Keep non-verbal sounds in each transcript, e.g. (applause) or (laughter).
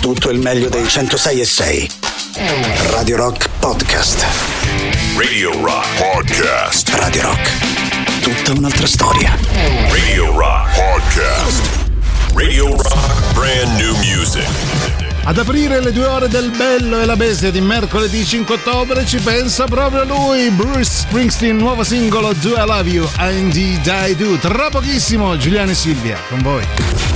tutto il meglio dei 106 e 6. Radio Rock Podcast. Radio Rock Podcast. Radio Rock. Tutta un'altra storia. Radio Rock Podcast. Radio Rock Brand New Music. Ad aprire le due ore del bello e la bestia di mercoledì 5 ottobre ci pensa proprio lui, Bruce Springsteen, nuovo singolo Do I Love You, Indeed I Do. Tra pochissimo Giuliano e Silvia con voi.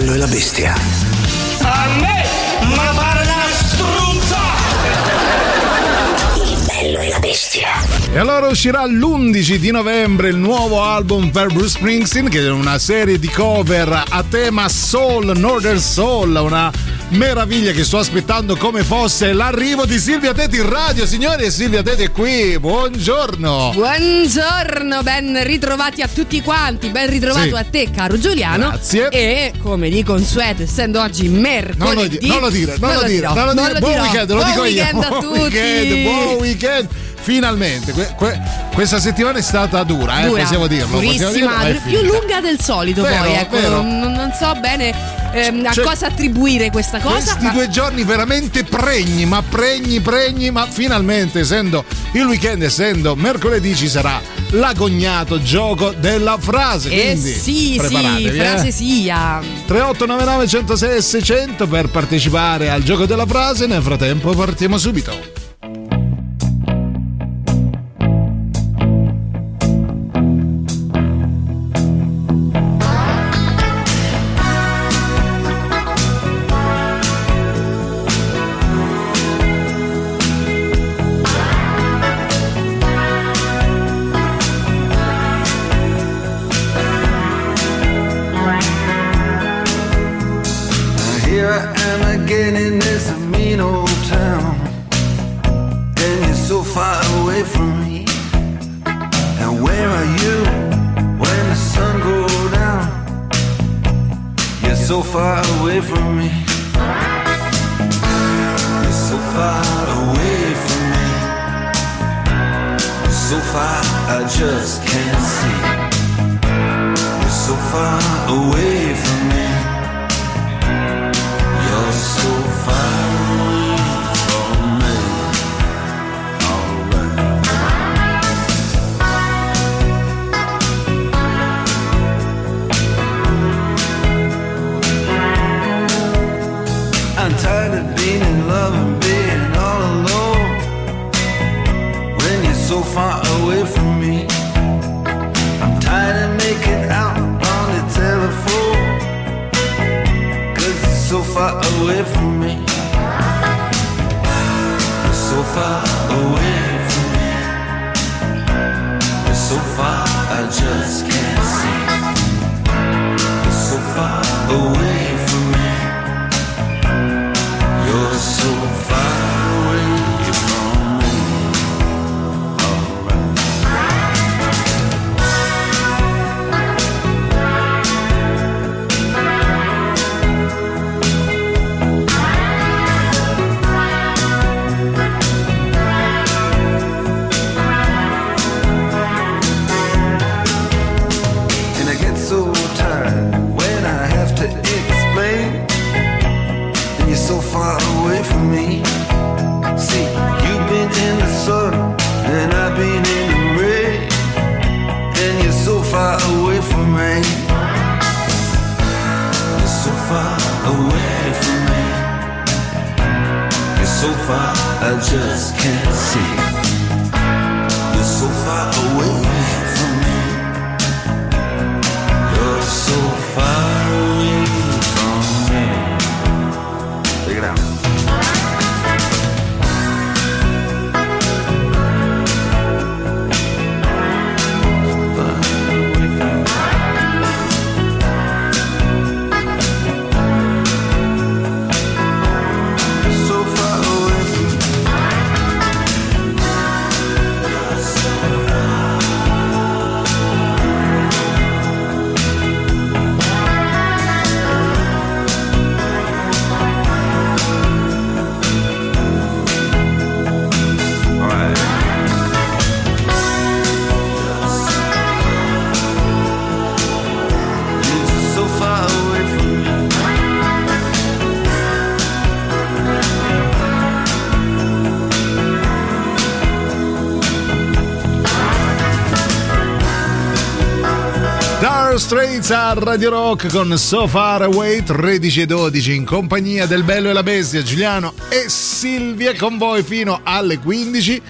Bello e la bestia. A me? Ma pare una struzza! Il bello e la bestia. E allora uscirà l'11 di novembre il nuovo album per Bruce Springsteen, che è una serie di cover a tema soul, northern soul, una meraviglia che sto aspettando come fosse l'arrivo di Silvia Teti in radio, signori, e Silvia Teti è qui. Buongiorno. Buongiorno, ben ritrovati a tutti quanti, ben ritrovato Sì. a te, caro Giuliano. Grazie. E come di consueto, essendo oggi mercoledì, Non lo, dire, non, lo dire, non lo dire. Buon weekend, lo Buon dico io. weekend a Buon tutti. weekend, buon weekend. Finalmente, que- que- questa settimana è stata dura, eh, Dura, possiamo dirlo. possiamo dirlo, più lunga del solito Vero, poi, ecco, non, non so bene ehm, a Cioè, cosa attribuire questa cosa. Questi ma- due giorni veramente pregni, ma pregni, pregni, ma finalmente essendo il weekend, essendo mercoledì ci sarà l'agognato gioco della frase. Eh Quindi sì, sì, preparatevi, eh. frase sia. 3899 106 e 600 per partecipare al gioco della frase. Nel frattempo partiamo subito. Away from me. You're so far, I just can't see. You're so far away from me. You're so far Straits a Radio Rock con So Far Away 13 e 12 in compagnia del Bello e la Bestia Giuliano e Silvia con voi fino alle 15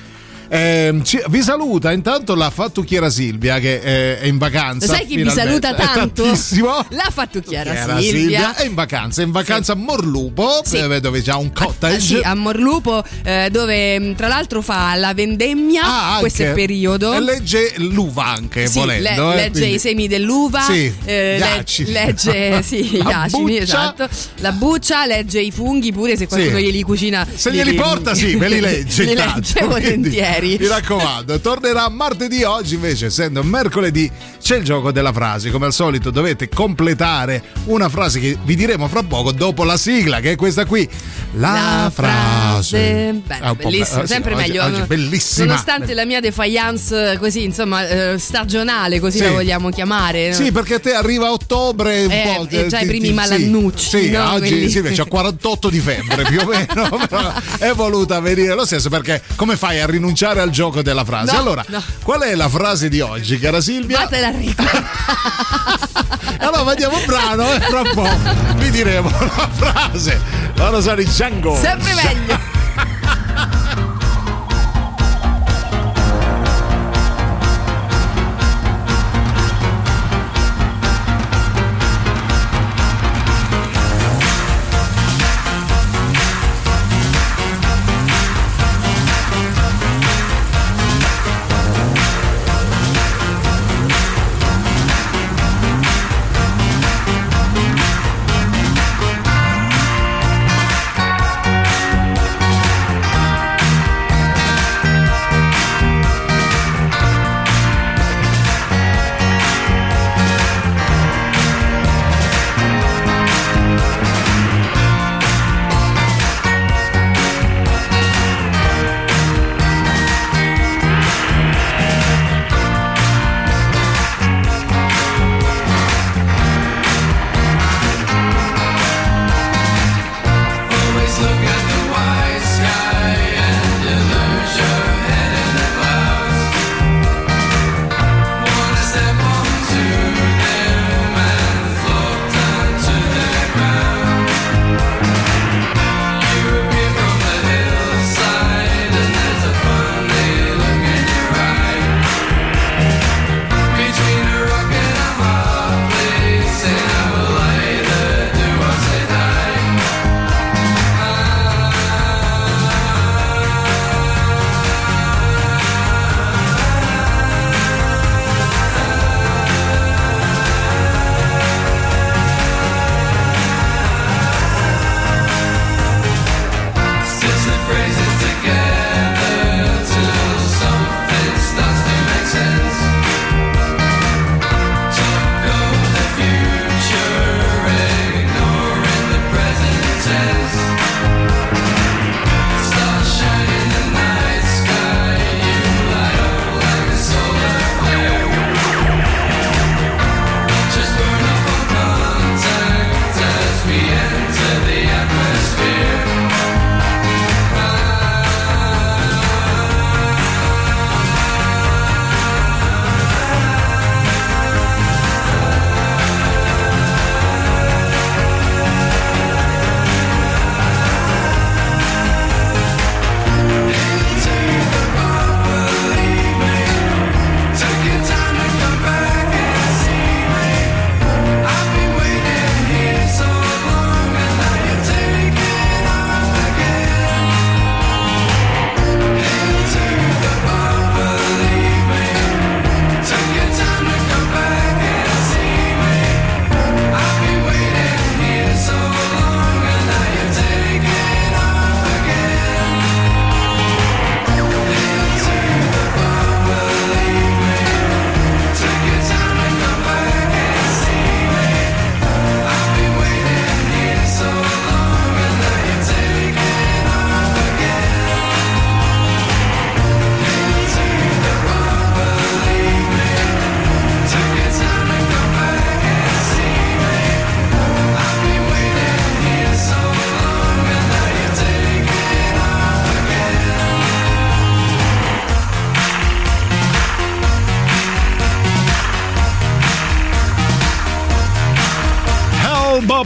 Eh, ci- vi saluta intanto la fattucchiera Silvia che eh, è in vacanza Lo sai chi mi saluta tanto? tantissimo La fattucchiera Era Silvia. è in vacanza, è in vacanza a Morlupo Sì. eh, dove c'ha un Ah, cottage sì, a Morlupo, eh, dove mh, tra l'altro fa la vendemmia. Ah, questo è periodo. Legge l'uva anche Sì, volendo le- eh, legge quindi- i semi dell'uva, Sì, le- legge (laughs) sì, gli buccia. esatto. La buccia, legge i funghi pure se qualcuno Sì. glieli cucina. Se glieli porta, sì, me li legge. (laughs) Li legge quindi, volentieri. Mi raccomando, tornerà martedì. Oggi, invece, essendo mercoledì, c'è il gioco della frase. Come al solito, dovete completare una frase che vi diremo fra poco dopo la sigla, che è questa qui. La, La frase, È Beh, un po' bellissimo, be- sempre oggi- meglio. oggi bellissima. Nonostante la mia defiance, così insomma, eh, stagionale, così Sì. la vogliamo chiamare. Sì, perché a te arriva a ottobre un Eh, po'. e già i ti- primi ti- malannucci, Sì, sì, no? oggi sì, c'ha 48 di febbre più o meno. (laughs) è voluta venire lo stesso perché come fai a rinunciare al gioco della frase? No, allora, no. qual è la frase di oggi, cara Silvia? Fatela. (laughs) Allora vediamo un brano e fra un po' vi diremo la frase. Loro sono i Django. Sempre meglio. (laughs)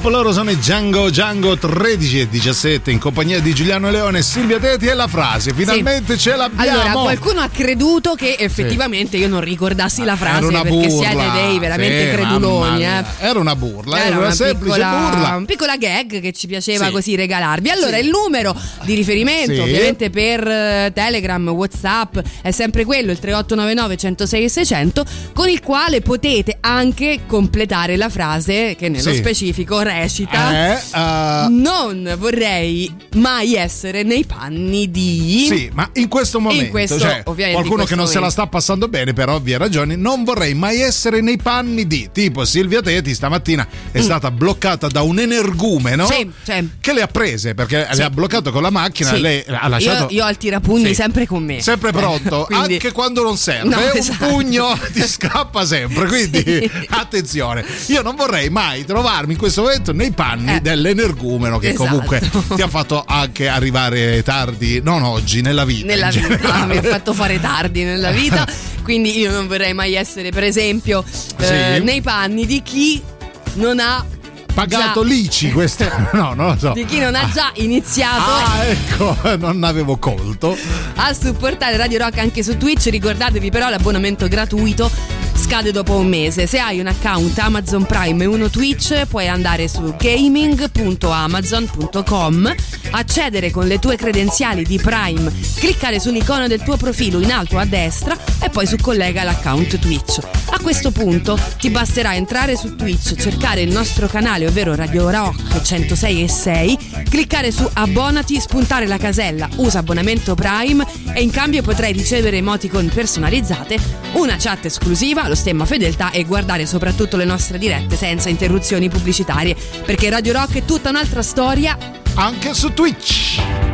couple of loro sono i Django Django 13 e 17 in compagnia di Giuliano Leone, Silvia Teti e la frase. Finalmente ce l'abbiamo. Allora, qualcuno ha creduto che effettivamente io non ricordassi la frase Era una perché burla. siete dei veramente Sì, creduloni. Eh. Era una burla, era, Era una, una semplice piccola, burla. un piccola gag che ci piaceva Sì. così regalarvi. Allora, Sì. il numero di riferimento, Sì. ovviamente per eh, Telegram, WhatsApp, è sempre quello, il 3899 106 e 600, con il quale potete anche completare la frase che nello Sì. specifico recita. Eh, eh, Non vorrei mai essere nei panni di. Sì, ma in questo momento, questo, cioè, ovviamente, qualcuno in che questo non se la momento. sta passando bene per ovvie ragioni, non vorrei mai essere nei panni di tipo Silvia Teti stamattina è stata bloccata da un energumeno Mm. Sì, sì. che le ha prese perché Sì. le ha bloccato con la macchina, lei ha lasciato Io, io ho il tirapugni sempre con me. Sempre pronto, Quindi- anche quando non serve. No, un esatto. pugno ti scappa sempre. Quindi (laughs) attenzione, io non vorrei mai trovarmi in questo momento nei panni Eh. dell'energumeno che Esatto. comunque ti ha fatto anche arrivare tardi, non oggi, nella vita. nella vita mi ha fatto fare tardi nella vita (laughs) quindi io non vorrei mai essere per esempio eh, Sì. nei panni di chi non ha Pagato già- l'ICI questo? (laughs) No, non lo so. di chi non ha già iniziato Ah, ecco, (laughs) non avevo colto. a supportare Radio Rock anche su Twitch ricordatevi però l'abbonamento gratuito scade dopo un mese. Se hai un account Amazon Prime e uno Twitch puoi andare su gaming.amazon.com accedere con le tue credenziali di Prime cliccare sull'icono del tuo profilo in alto a destra e poi su collega l'account Twitch. A questo punto ti basterà entrare su Twitch cercare il nostro canale ovvero Radio Rock 106 e 6 cliccare su abbonati spuntare la casella usa abbonamento Prime e in cambio potrai ricevere emoticon personalizzate una chat esclusiva lo stemma fedeltà e guardare soprattutto le nostre dirette senza interruzioni pubblicitarie perché Radio Rock è tutta un'altra storia Anche su Twitch.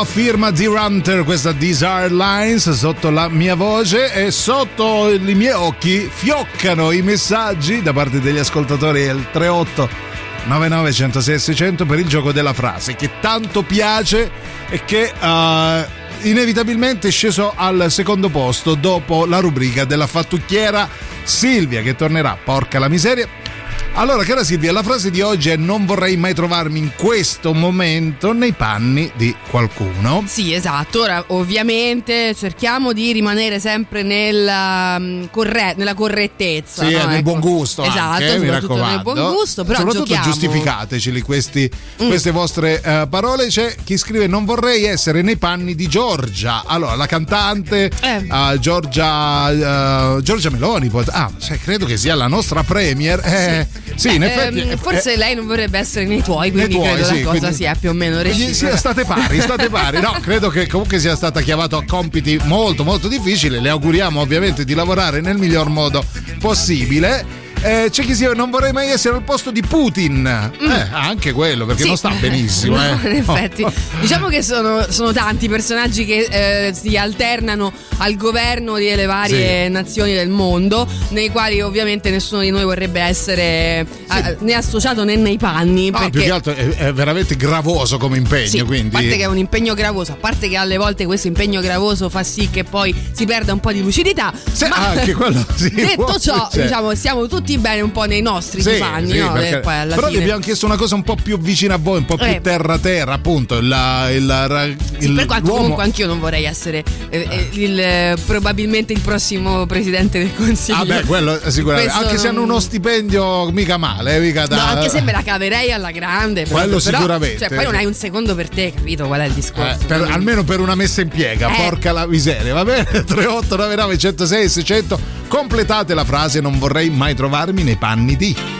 Capolavoro a firma di Runter, questa Desire Lines sotto la mia voce e sotto i miei occhi fioccano i messaggi da parte degli ascoltatori del 38 99 106 600 per il gioco della frase che tanto piace e che uh, inevitabilmente è sceso al secondo posto dopo la rubrica della fattucchiera Silvia che tornerà, porca la miseria, allora, cara Silvia, la frase di oggi è non vorrei mai trovarmi in questo momento nei panni di qualcuno. Sì, esatto. Ora, ovviamente, cerchiamo di rimanere sempre nella, um, corre- nella correttezza. Sì, no? nel ecco. buon gusto Esatto, anche, mi raccomando. nel buon gusto, però Soprattutto giochiamo. giustificateceli questi, mm. queste vostre uh, parole. C'è chi scrive non vorrei essere nei panni di Giorgia. Allora, la cantante Eh. uh, Giorgia, uh, Giorgia Meloni, ah, cioè, credo che sia la nostra premier. Eh, sì, in Eh, effetti... ehm, eh, forse lei non vorrebbe essere nei tuoi, quindi tuoi, credo sì, la cosa sia più o meno reciproca. Sì, state pari, state pari. No, (laughs) credo che comunque sia stata chiamata a compiti molto, molto difficili. Le auguriamo ovviamente di lavorare nel miglior modo possibile. Eh, c'è chi si non vorrei mai essere al posto di Putin. Eh, anche quello, perché Sì. non sta benissimo. (laughs) No, eh. in effetti. Diciamo che sono, sono tanti personaggi che eh, si alternano al governo delle varie Sì. nazioni del mondo, nei quali ovviamente nessuno di noi vorrebbe essere eh, né associato né nei panni. Ah, perché più che altro è, è veramente gravoso come impegno. Sì, quindi... a parte che è un impegno gravoso, a parte che alle volte questo impegno gravoso fa sì che poi si perda un po' di lucidità. Sì, ma anche quello (laughs) sì, detto ciò, succedere. diciamo, siamo tutti bene un po' nei nostri Sì, panni, sì, no? perché- E alla però fine- abbiamo chiesto una cosa un po' più vicina a voi, un po' più Eh. terra terra, appunto. Il, il, Sì, il- per quanto l'uomo- comunque anch'io non vorrei essere eh, eh, il, eh, probabilmente il prossimo presidente del consiglio. Ah, beh, quello sicuramente. Questo Anche se hanno non- uno stipendio mica male, eh, mica da. No, anche se me la caverei alla grande. Quello però, sicuramente. Cioè, poi non hai un secondo per te, capito qual è il discorso? Eh, per- almeno per una messa in piega, Eh. porca la miseria, va bene? 3899 106 600 completate la frase non vorrei mai trovarmi nei panni di.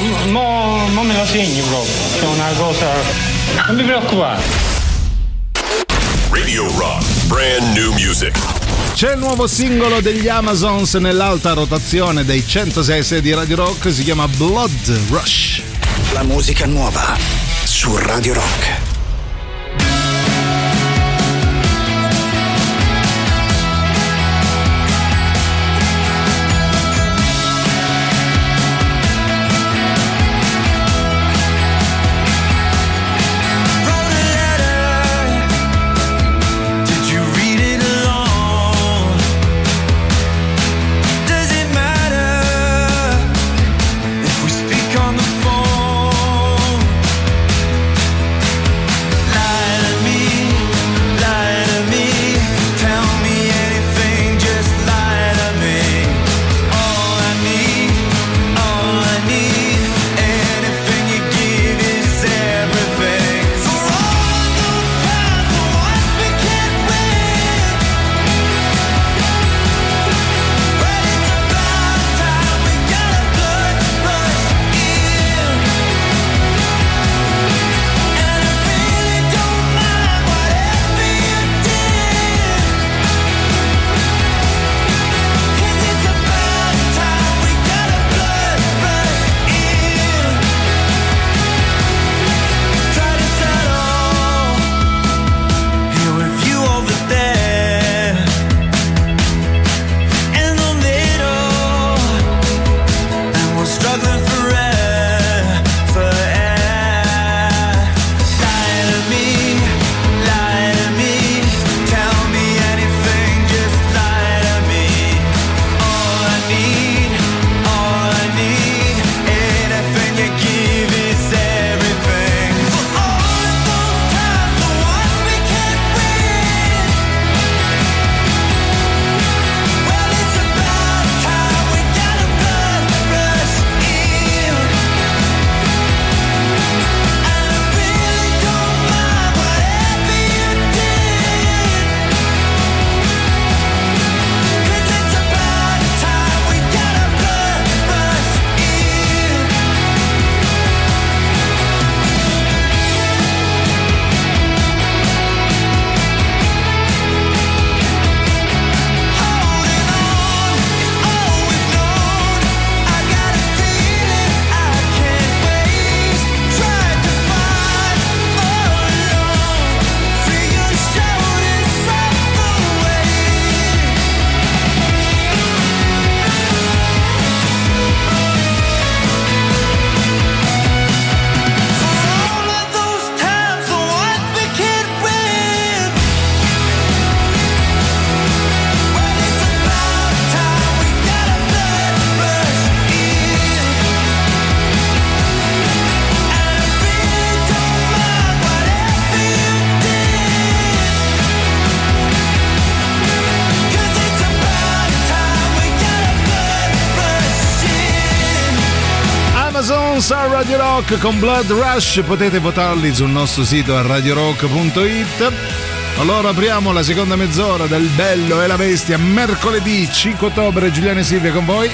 No, mo, mo me la segni proprio. C'è una cosa. Non mi preoccupare. Radio Rock, brand new music. C'è il nuovo singolo degli Amazons nell'alta rotazione dei 106 di Radio Rock, si chiama Blood Rush. La musica nuova su Radio Rock. Rock con Blood Rush, potete votarli sul nostro sito a radiorock.it. Allora apriamo la seconda mezz'ora del Bello e la Bestia, mercoledì 5 ottobre, Giuliano e Silvia con voi.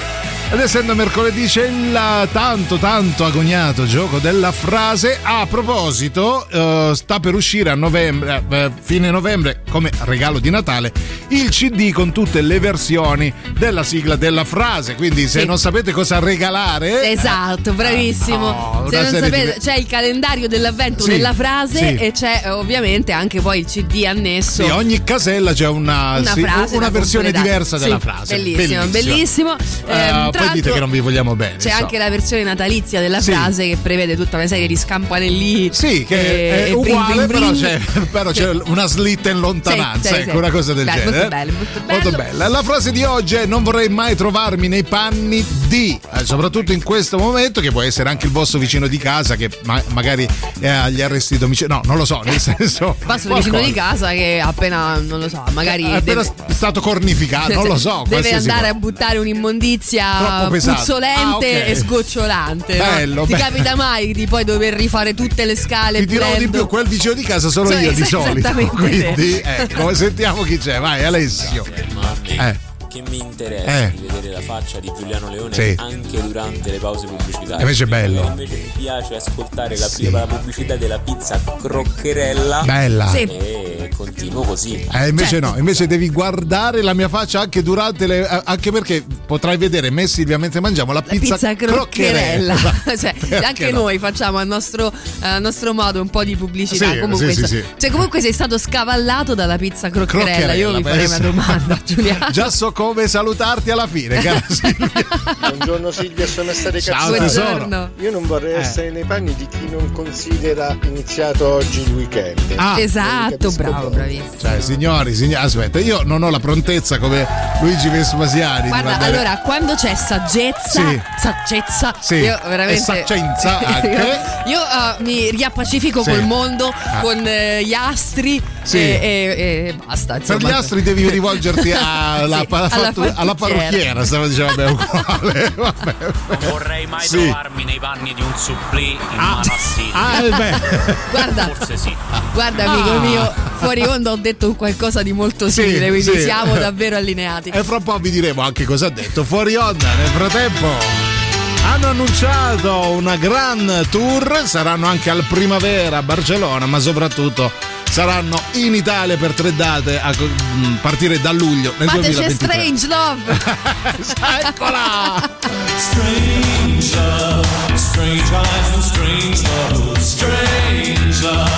Ed essendo mercoledì c'è il tanto tanto agognato gioco della frase. A proposito, eh, sta per uscire a novembre, eh, fine novembre, come regalo di Natale, il CD con tutte le versioni della sigla della frase. Quindi se Sì. non sapete cosa regalare... Esatto, bravissimo. no, Se non sapete, di- c'è il calendario dell'avvento Sì, nella frase sì. e c'è eh, ovviamente anche poi il CD annesso. Sì, ogni casella c'è una, una frase una versione completare. diversa della frase. Bellissimo, bellissimo. Eh, Ehm, poi dite che non vi vogliamo bene. C'è insomma. anche la versione natalizia della Sì. frase che prevede tutta una serie di scampanelli. Sì, che e- è e bring, uguale, bring, però, c'è, però c'è una slitta in lontananza, Sì, ecco, sì. una cosa del Beh, genere. molto bello, molto bella. La frase di oggi è: Non vorrei mai trovarmi nei panni di, eh, soprattutto in questo momento, che può essere anche il vostro vicino di casa che ma- magari è agli arresti domiciliari. No, non lo so, nel senso. (laughs) Passo vicino qualcosa. di casa che appena, non lo so, magari È appena deve, stato cornificato, non lo so. (laughs) deve andare cosa. a buttare un'immondizia puzzolente Ah, ok. e sgocciolante. no? Bello, Ti bello. capita mai di poi dover rifare tutte le scale Ti dirò di più, quel vicino di casa sono Cioè, io di (laughs) solito. Quindi, ecco, sentiamo chi c'è. Vai, Alessio. Eh. Che mi interessa Eh. di vedere la faccia di Giuliano Leone Sì. anche durante le pause pubblicitarie. Invece è bello. Invece mi piace ascoltare la, Sì. la pubblicità della pizza croccherella. Bella. Sì. E continuo così. Eh, invece Certo. no, invece devi guardare la mia faccia anche durante le. anche perché potrai vedere me e Silvia mentre mangiamo la La pizza, pizza croccherella, (laughs) cioè, (laughs) Perché anche no? noi facciamo a nostro, a nostro modo un po' di pubblicità. Sì, comunque, sì, sì, sì. Cioè, comunque sei stato scavallato dalla pizza croccherella. Io mi beh, farei una domanda, Giuliano. Già so come salutarti alla fine, cara (laughs) Silvia. Buongiorno Silvia, sono Estare. Buongiorno. Io non vorrei essere nei panni di chi non considera iniziato oggi il weekend. Ah, Esatto, bravo, bravissimo. Cioè, signori, signori, aspetta, io non ho la prontezza come Luigi Vespasiani. Guarda, mandare- allora, quando c'è saggezza, Sì. saggezza, Sì. io veramente. E saccenza (laughs) anche. io io, uh, mi riappacifico Sì. col mondo, Ah. con eh, gli astri Sì. e, e- e basta. Per insomma. gli astri devi rivolgerti (laughs) alla, Sì, alla alla fattu- alla parrucchiera. stavo dicendo, vabbè, (laughs) uguale. Vabbè. Non vorrei mai Sì. trovarmi nei panni di un supplì in Ah, mano a ah, eh, beh. (laughs) Guarda, Forse sì. guarda, amico Ah. mio, fuori onda ho detto un qualcosa di molto Sì, simile, quindi sì. siamo davvero allineati. E fra un po' vi diremo anche cosa ha detto fuori onda. Nel frattempo hanno annunciato una gran tour, saranno anche al primavera a Barcellona, ma soprattutto saranno in Italia per tre date a mm, partire da luglio nel Fate c'è 2023. Strange Love! (laughs) Eccola! Strange love, strange eyes and strange love, strange love.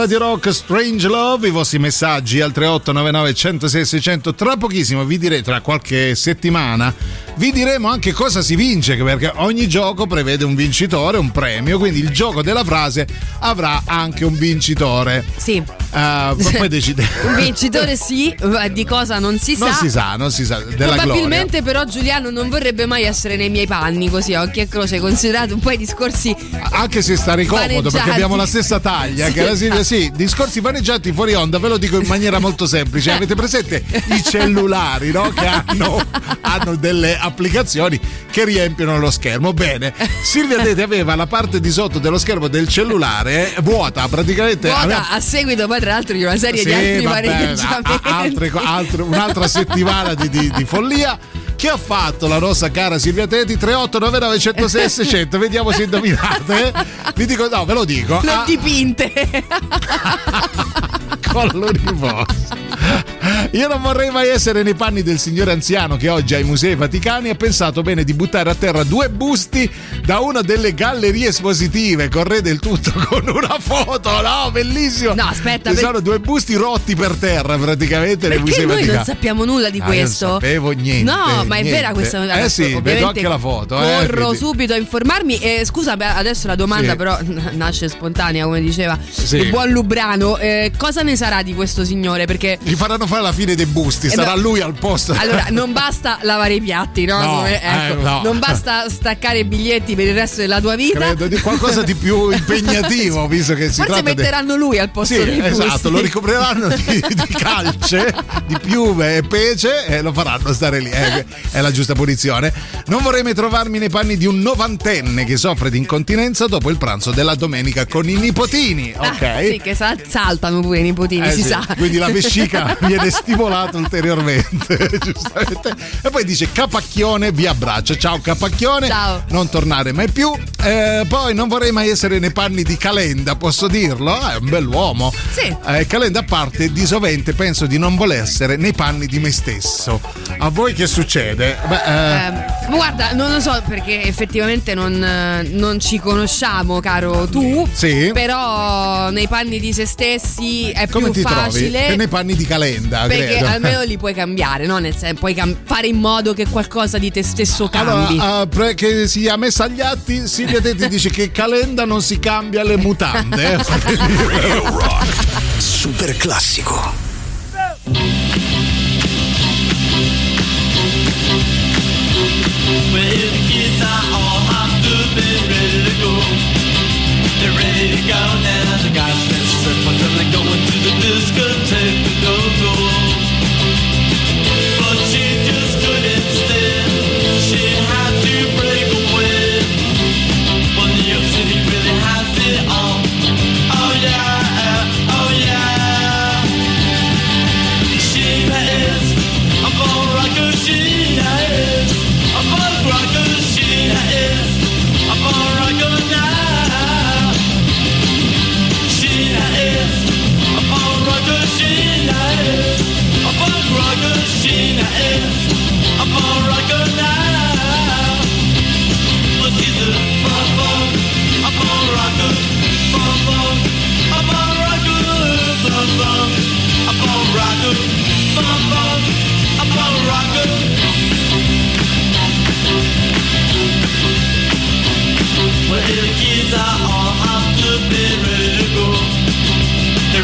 Radio Rock Strange Love, i vostri messaggi al 3899 106 600. Tra pochissimo vi direi, tra qualche settimana, vi diremo anche cosa si vince, perché ogni gioco prevede un vincitore, un premio, quindi il gioco della frase avrà anche un vincitore. Sì. Uh, poi (laughs) decide. un vincitore sì, di cosa non si sa. Non si sa, non si sa. Della Probabilmente gloria. però Giuliano non vorrebbe mai essere nei miei panni così occhi e croce, considerato un po' i discorsi. Anche se stare comodo perché abbiamo la stessa taglia, Sì. che la Silvia, sì, discorsi vaneggianti fuori onda, ve lo dico in maniera molto semplice. Avete presente i cellulari, no? Che hanno, hanno delle applicazioni che riempiono lo schermo. Bene, Silvia Tete aveva la parte di sotto dello schermo del cellulare vuota, praticamente. Vuota aveva- a seguito poi tra l'altro di una serie di Sì, altri vabbè, a- altre altre- un'altra settimana di, di- di follia. Che ha fatto la nostra cara Silvia Teti? 3899 106 600. Vediamo se indovinate. Vi dico, no, ve lo dico. L'ho Ah, dipinte. (laughs) collo riposto. Io non vorrei mai essere nei panni del signore anziano che oggi ai Musei Vaticani ha pensato bene di buttare a terra due busti da una delle gallerie espositive. Correde il tutto (laughs) con una foto, no? Bellissimo. No, aspetta, Ci per- sono due busti rotti per terra praticamente nei Musei noi Vaticani. non sappiamo nulla di Ah, questo. Non sapevo niente. No, ma è niente. vera questa Eh sì, vedo anche la foto. eh, Corro quindi- subito a informarmi. E scusa, beh, adesso la domanda Sì. però (laughs) nasce spontanea, come diceva Sì. il buon Lubrano. Eh, cosa ne sarà di questo signore? Perché Gli faranno fare la fine dei busti, Eh, sarà no. lui al posto. allora (laughs) non basta lavare i piatti, no? No, Come- ecco, eh, no. Non basta (laughs) staccare i biglietti per il resto della tua vita. Credo di qualcosa di più impegnativo, visto che si Forse tratta metteranno lui al posto Sì, dei busti. esatto, lo ricopriranno di, di calce, di piume e pece e lo faranno stare lì. È, è la giusta punizione. Non vorrei mai trovarmi nei panni di un novantenne che soffre di incontinenza dopo il pranzo della domenica con i nipotini. Ok? Ah, sì, che sa- saltano pure i nipotini, Eh si sì, sa. Quindi la vescica (laughs) viene stimolata ulteriormente, (laughs) giustamente. E poi dice Capacchione vi abbraccia. Ciao Capacchione. Ciao. Non tornare mai più. Eh, poi non vorrei mai essere nei panni di Calenda, posso dirlo? Ah, è un bell'uomo. Sì. Eh, Calenda a parte di sovente penso di non voler essere nei panni di me stesso. A voi che succede? Beh, eh, Eh, ma guarda, non lo so perché effettivamente non, eh, non ci conosciamo, caro tu. Sì. Però nei panni di se stessi è come più ti trovi? facile. Che nei panni di Calenda, perché credo. almeno li puoi cambiare, no? Nel senso, puoi cam- fare in modo che qualcosa di te stesso cambi. Allora, pre- che sia messa agli atti, Silvia Tetti (laughs) dice che Calenda non si cambia le mutande. eh. (laughs) Super classico. They're ready to go now. They got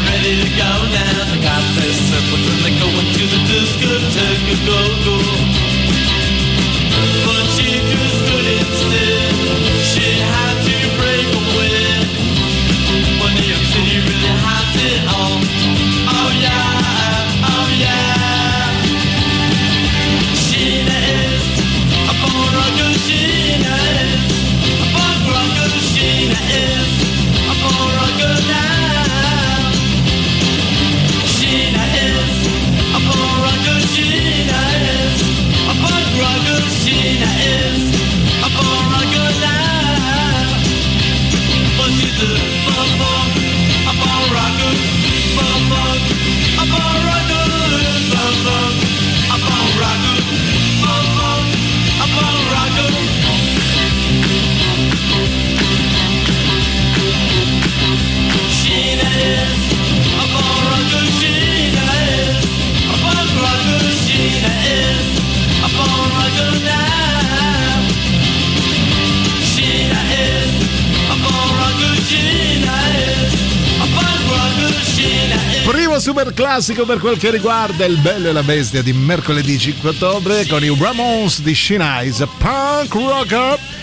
ready to go now. I got this simple to go into the discotheque and go, go. Super classico per quel che riguarda il bello e la bestia di mercoledì 5 ottobre con i Ramones di Shine Eyes, Punk Rocker.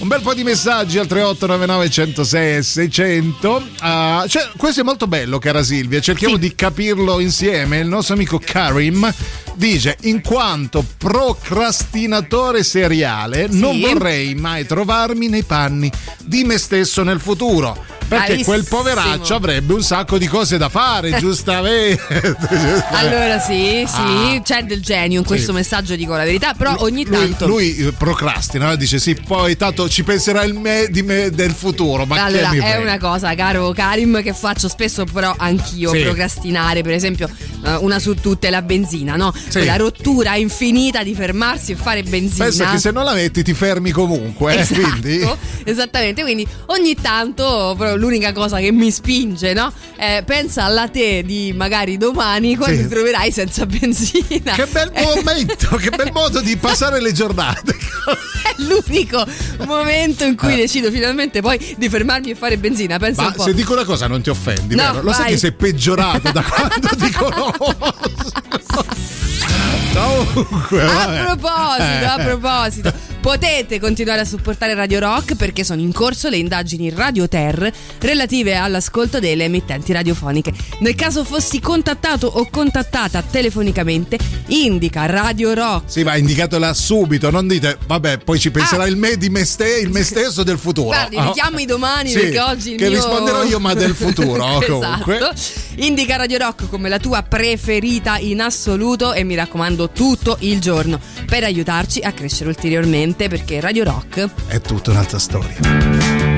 Un bel po' di messaggi al 3899 106 e 600. Ah, cioè, questo è molto bello, cara Silvia. Cerchiamo di capirlo insieme. Il nostro amico Karim dice: In quanto procrastinatore seriale, non Sì. vorrei mai trovarmi nei panni di me stesso nel futuro. Perché quel Bravissimo. poveraccio avrebbe un sacco di cose da fare, (laughs) giustamente. (laughs) Allora sì, sì, Ah. c'è del genio in questo Sì. messaggio, dico la verità, però ogni Lui, tanto... lui, procrastina, dice sì, poi tanto ci penserà il me di me del futuro. Ma allora, è una cosa, caro Karim, che faccio spesso, però anch'io Sì. procrastinare. Per esempio, eh, una su tutte la benzina, no? La rottura infinita di fermarsi e fare benzina. Pensa che se non la metti ti fermi comunque, eh, Esatto, quindi esattamente, quindi ogni tanto però l'unica cosa che mi spinge, no? Eh, pensa alla te di magari domani quando Sì. ti troverai senza benzina. Che bel momento, che bel modo di passare le giornate. (laughs) È l'unico momento in cui decido finalmente poi di fermarmi e fare benzina. Pensa Ma un po'. se dico una cosa non ti offendi, No, vero? Lo sai che sei peggiorato da (laughs) quando ti conosco. (laughs) Comunque, A proposito, Eh. a proposito, potete continuare a supportare Radio Rock perché sono in corso le indagini Radio Ter relative all'ascolto delle emittenti radiofoniche. Nel caso fossi contattato o contattata telefonicamente, indica Radio Rock. Sì, ma indicatela subito, non dite, vabbè, poi ci penserà Ah. il me di me, ste- il me (laughs) stesso del futuro. Guardi, Oh. mi chiami domani Sì, perché oggi il che mio... risponderò io, ma del futuro, (laughs) comunque. esatto. Indica Radio Rock come la tua preferita in assoluto e mi raccomando tutto il giorno per aiutarci a crescere ulteriormente perché Radio Rock È tutta un'altra storia.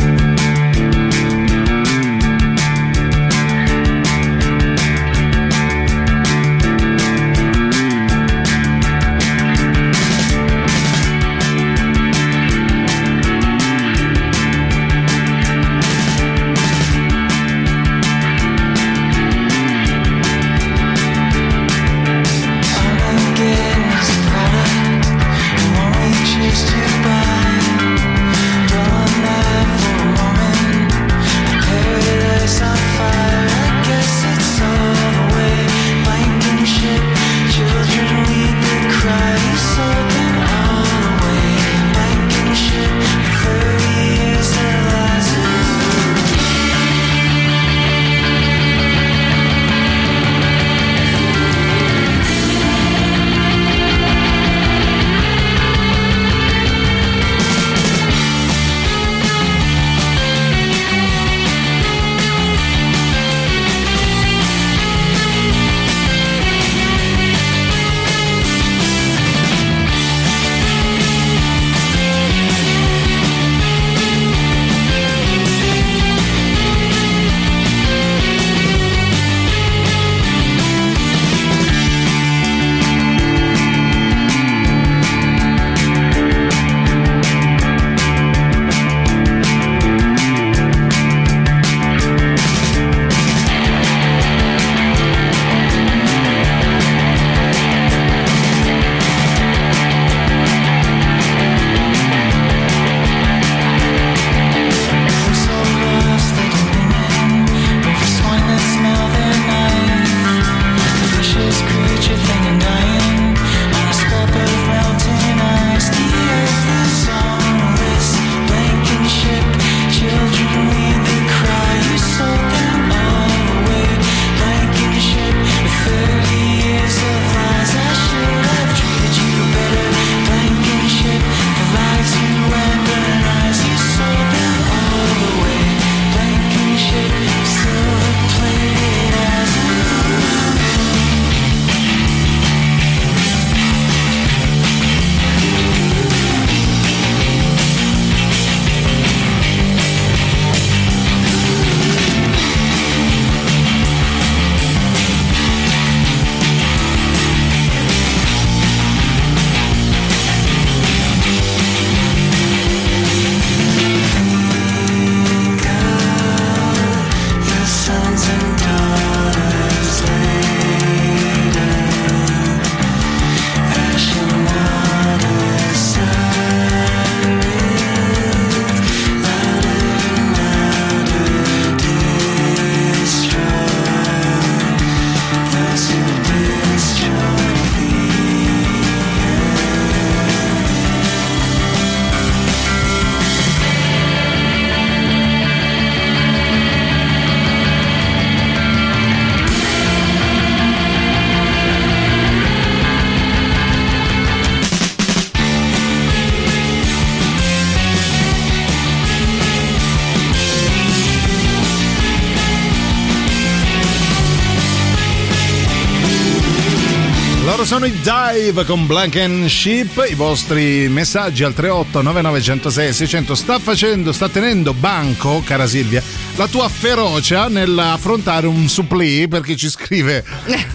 Dive con Blank and Sheep. I vostri messaggi al 38 9906 600 sta facendo, sta tenendo banco, cara Silvia, la tua ferocia nell'affrontare un supplì perché ci scrive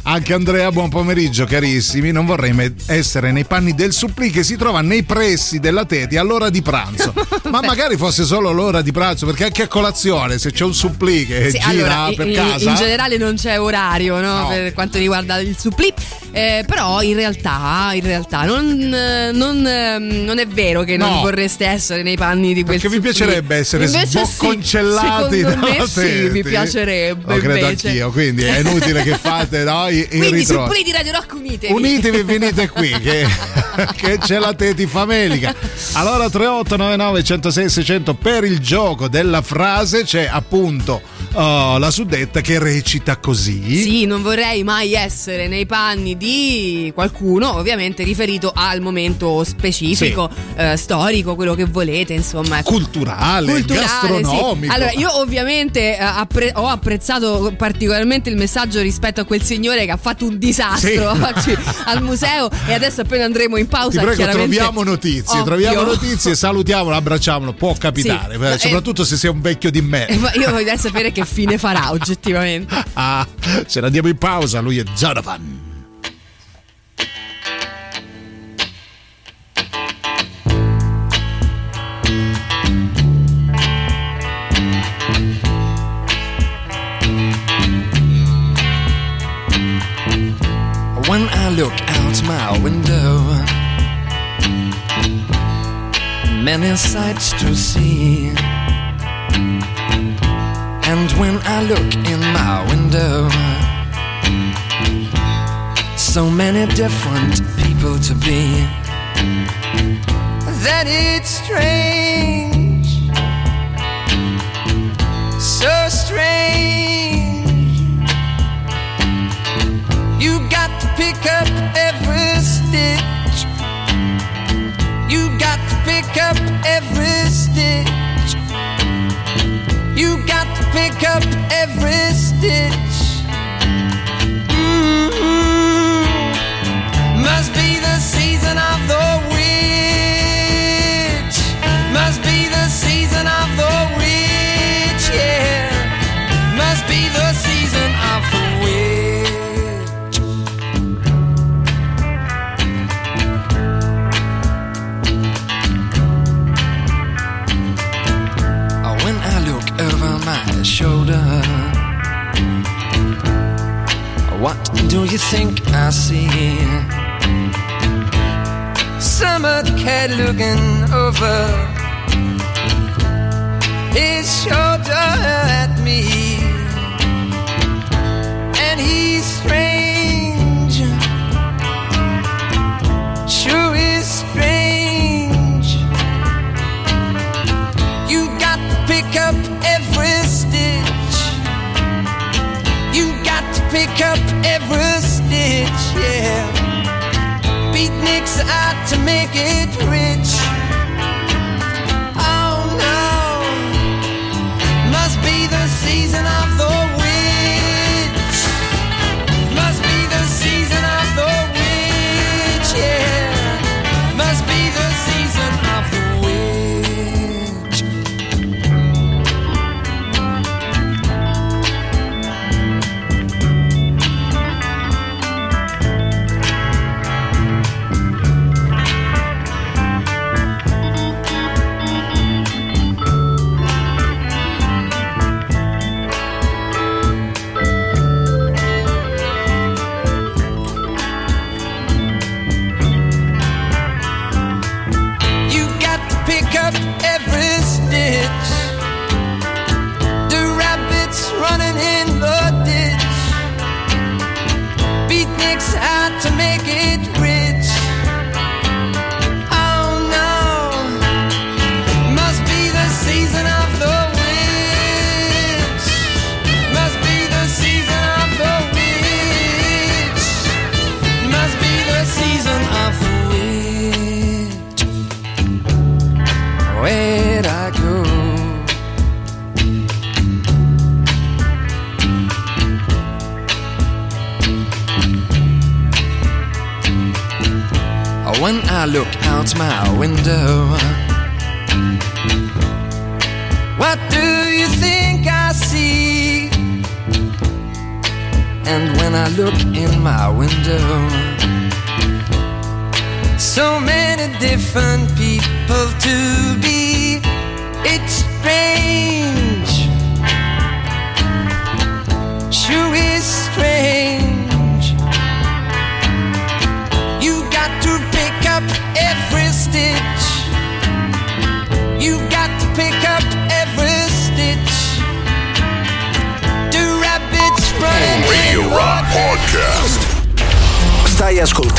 anche Andrea. Buon pomeriggio, carissimi. Non vorrei essere nei panni del supplì che si trova nei pressi della Teti all'ora di pranzo. (laughs) Ma magari fosse solo l'ora di pranzo, perché anche a colazione, se c'è un supplì che Sì, gira allora, per in, casa. in generale non c'è orario no, No. per quanto riguarda il supplì, eh, però in realtà, in realtà non, non, eh, non è vero che non No. vorreste essere nei panni di quel Perché vi piacerebbe essere Invece sì, sbocconcellati secondo me dalla sì, mi piacerebbe Lo credo invece. anch'io, quindi è inutile che fate no, i, i Quindi ritro- supplì di Radio Rock unitevi. Unitevi e venite qui che, (laughs) che c'è la teti famelica. Allora 3899 106 600 per il gioco della frase c'è appunto uh, la suddetta che recita così. Sì, non vorrei mai essere nei panni di qualcuno, ovviamente riferito al momento specifico, eh, storico, quello che volete, insomma. ecco. Culturale, Culturale, gastronomico. sì. Allora, io ovviamente eh, appre- ho apprezzato particolarmente il messaggio rispetto a quel signore che ha fatto un disastro Sì. oggi al museo e adesso appena andremo in Ti pausa prego, chiaramente- troviamo notizie, Ovvio. troviamo notizie, salutiamolo, abbracciamolo, può capitare, Sì, eh, ma- soprattutto se sei un vecchio di me. Eh, Io voglio sapere che fine farà (laughs) oggettivamente. Ah, ce la diamo in pausa, lui è Zaravan. When I look out my window, many sights to see. And when I look in my window, so many different people to be, that it's strange, so strange. You got to pick up every stitch. You got to pick up every stitch. Pick up every stitch. Mhm. Must be the season of the do you think I see? Summer cat looking over his shoulder at me, and he's strange. Pick up every stitch, yeah. Beatniks out to make it rich. Out my window. What do you think I see? And when I look in my window, so many different people to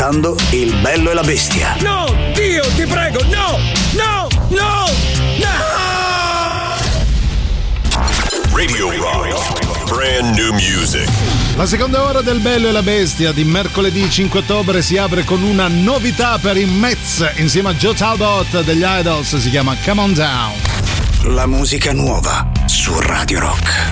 ascoltando Il bello e la bestia. No, Dio, ti prego, no, no, no, no! Radio Rock. Brand new music. La seconda ora del Bello e la Bestia di mercoledì 5 ottobre si apre con una novità per i Mets insieme a Joe Talbot degli Idols, si chiama Come On Down. La musica nuova su Radio Rock.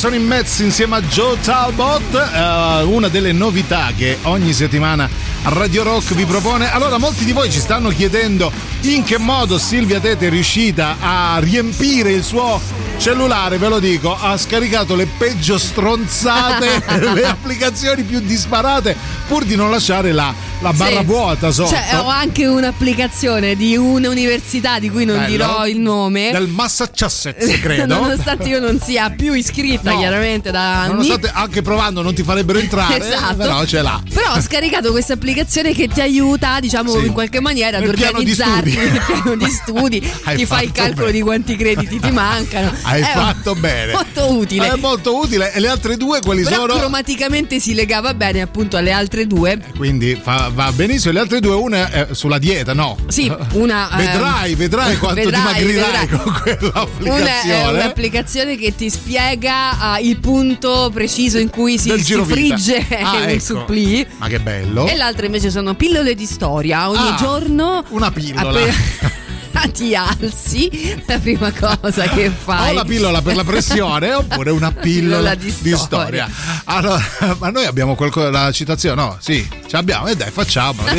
Sono in Mets insieme a Joe Talbot, eh, una delle novità che ogni settimana Radio Rock vi propone. Allora, molti di voi ci stanno chiedendo in che modo Silvia Tete è riuscita a riempire il suo cellulare, ve lo dico, ha scaricato le peggio stronzate, (laughs) le applicazioni più disparate, pur di non lasciare la, la barra Sì. vuota sotto. Cioè, ho anche un'applicazione di un'università di cui non Bello. dirò il nome. Del Massachusetts, (laughs) credo. Nonostante io non sia più iscritta, No. chiaramente da anni. Nonostante anche provando non ti farebbero entrare, (laughs) Esatto. però ce l'ha. Però ho scaricato questa applicazione che ti aiuta, diciamo, Sì. in qualche maniera ad Nel piano di organizzarti studi. nel piano di studi. (laughs) Ti fai il calcolo bene. di quanti crediti ti mancano. Hai È fatto bene. Molto utile. È molto utile. E le altre due quali Però sono? cromaticamente si legava bene appunto alle altre due. Quindi fa, va benissimo, le altre due, una è sulla dieta, no? Sì, una. (laughs) ehm, Vedrai, vedrai quanto vedrai, dimagrirai vedrai. con quell'applicazione. Una è un'applicazione che ti spiega ah, il punto preciso in cui si, si frigge Ah, (laughs) un ecco. supplì. Ma che bello. E l'altra invece sono pillole di storia. Ogni Ah, giorno. Una pillola. appena (laughs) ti alzi, la prima cosa che fai. O la pillola per la pressione (laughs) oppure una pillola Pillola di di storia. storia. Allora, ma noi abbiamo qualcosa, la citazione? No, sì, ce l'abbiamo e dai, facciamo. (laughs)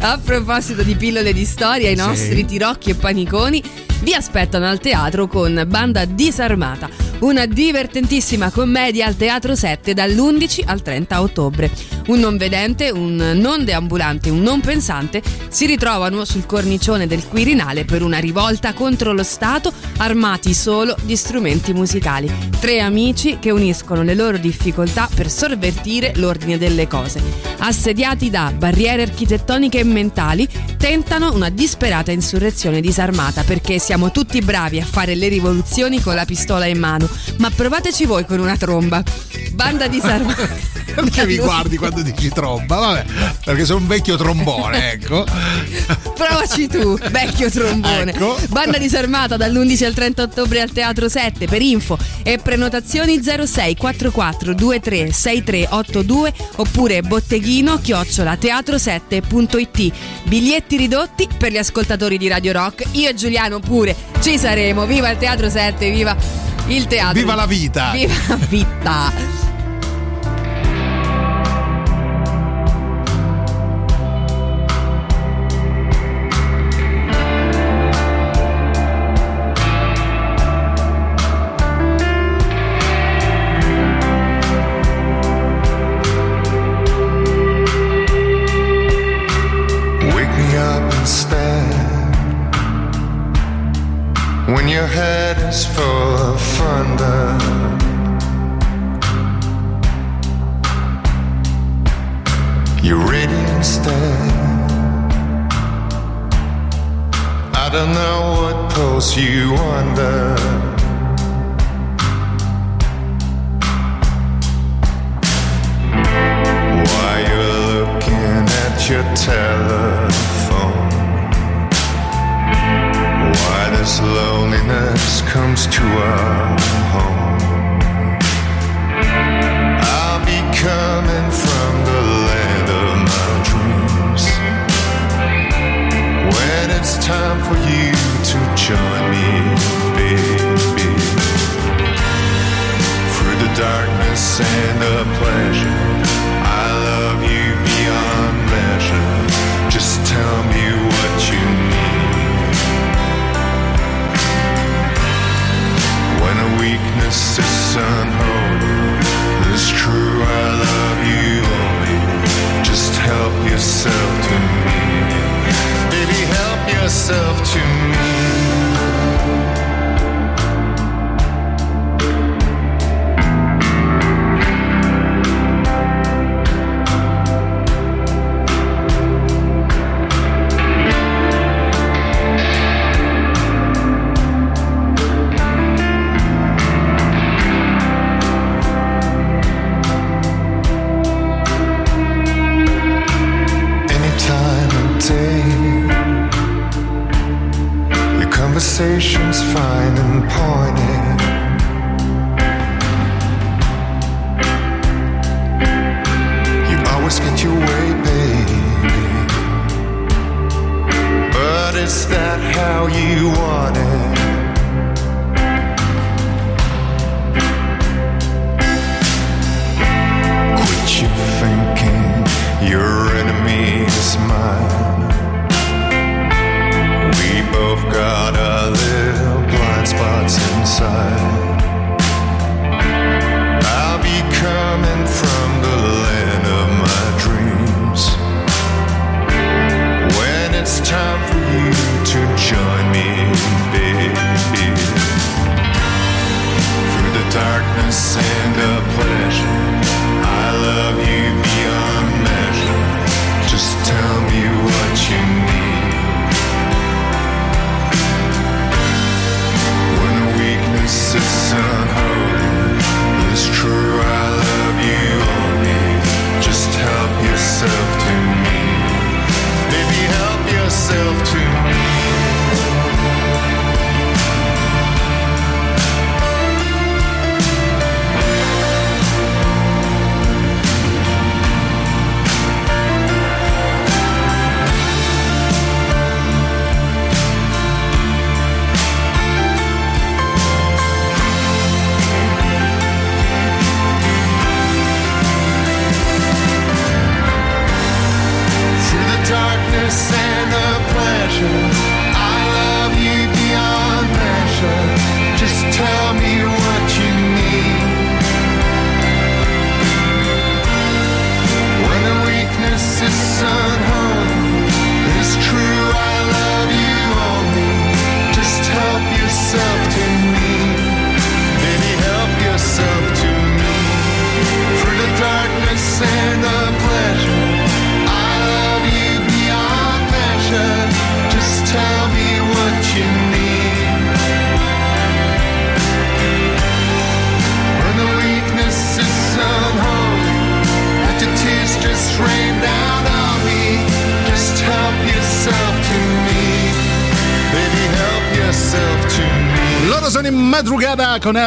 A proposito di pillole di storia, i Sì. nostri tirocchi e paniconi vi aspettano al teatro con Banda Disarmata, una divertentissima commedia al Teatro 7 dall'11 al 30 ottobre. Un non vedente, un non deambulante, un non pensante si ritrovano sul cornicione del Quirinale per una rivolta contro lo Stato armati solo di strumenti musicali. Tre amici che uniscono le loro difficoltà per sovvertire l'ordine delle cose. Assediati da barriere architettoniche e mentali, tentano una disperata insurrezione disarmata perché siamo tutti bravi a fare le rivoluzioni con la pistola in mano, ma provateci voi con una tromba. Banda disarmata. (laughs) Perché mi guardi quando dici tromba? Vabbè, perché sono un vecchio trombone, ecco. Provaci tu, vecchio trombone. Ecco. Banda disarmata dall'11 al 30 ottobre al Teatro 7 per info e prenotazioni 06 44 23 6382 oppure botteghino chiocciola teatro7.it. Biglietti ridotti per gli ascoltatori di Radio Rock. Io e Giuliano pure ci saremo. Viva il Teatro 7, viva il teatro. Viva la vita. Viva la vita. I don't know what pulls you under. Why you're looking at your telephone. Why this loneliness comes to our help yourself to Directions fine and pointed.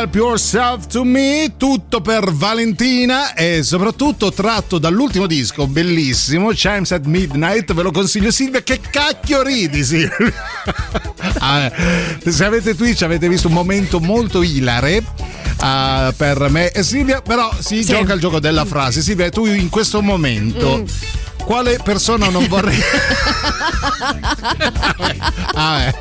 Help Yourself to Me, tutto per Valentina e soprattutto tratto dall'ultimo disco, bellissimo, Chimes at Midnight, ve lo consiglio Silvia, che cacchio ridi Silvia? (laughs) Ah, eh, se avete Twitch avete visto un momento molto ilare. ah, per me e Silvia, però si Sì. gioca il gioco della frase. Silvia, tu in questo momento Mm. quale persona non vorrei (laughs) ah, eh.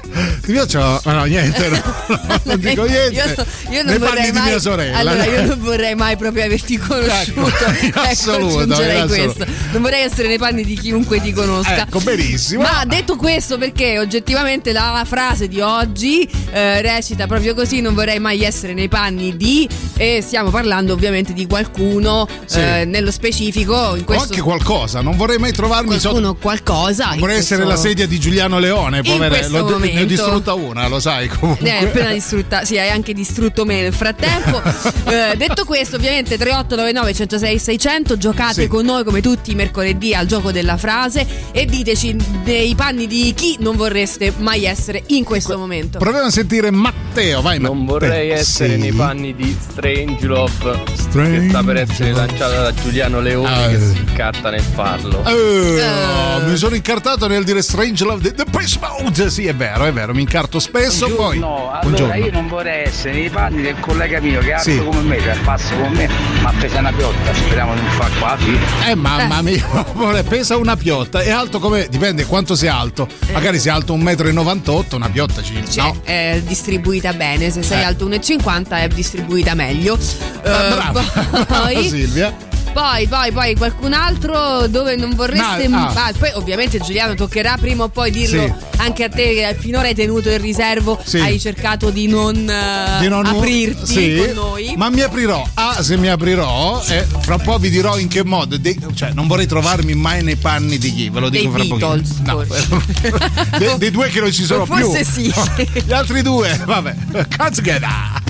io c'ho ma no niente no, no, non dico niente Io, io non vorrei mai, mia sorella Allora, io non vorrei mai proprio averti conosciuto. (laughs) in assoluto, questo. Non vorrei essere nei panni di chiunque ti conosca. ecco benissimo Ma detto questo, perché oggettivamente la frase di oggi eh, recita proprio così: non vorrei mai essere nei panni di. E stiamo parlando ovviamente di qualcuno Sì. eh, nello specifico. In o questo anche qualcosa non vorrei mai trovarmi qualcuno qualcosa. in vorrei essere questo- la sedia di Giuliano Leone povera ne ho distrutta una lo sai comunque Eh, appena distrutta, sì, hai anche distrutto me nel frattempo. (laughs) Eh, detto questo, ovviamente 3899 106 600 giocate Sì. con noi come tutti i mercoledì al gioco della frase e diteci dei panni di chi non vorreste mai essere in questo momento. proviamo a sentire Matteo vai Non Matteo. vorrei essere Sì. nei panni di Strange Love Strange che sta per essere lanciata da Giuliano Leone Ah, che eh. si incarta nel farlo. Eh, Mi sono incartato nel dire Strange Love The, the Push Mode. Sì, è vero, è vero, mi incarto spesso. Poi. No, allora Buongiorno. io non vorrei essere nei panni del collega mio che è alto Sì. come me, cioè basso come me, ma pesa una piotta, speriamo di non far qua. Eh, mamma mia, (laughs) amore, pesa una piotta. È alto come. dipende quanto sia alto. Magari sia alto 1,98 m, una piotta ci. Cioè, no. è distribuita bene, se sei Eh. alto 1,50 è distribuita meglio. Eh, (laughs) brava. poi, Silvia. Poi, poi, poi qualcun altro dove non vorreste. No, ah. Ah, poi, ovviamente, Giuliano, toccherà prima o poi dirlo Sì. anche a te, che finora hai tenuto in riservo. Sì. Hai cercato di non, eh, Di non- aprirti Sì, con noi. Ma mi aprirò. Ah, se mi aprirò, e fra un po' vi dirò in che modo. De- cioè, non vorrei trovarmi mai nei panni di chi, ve lo Dei dico fra Beatles, pochino. No, (laughs) de- dei due che non ci sono più. Forse sì. No, (laughs) gli altri due, vabbè. Cazzo Grooving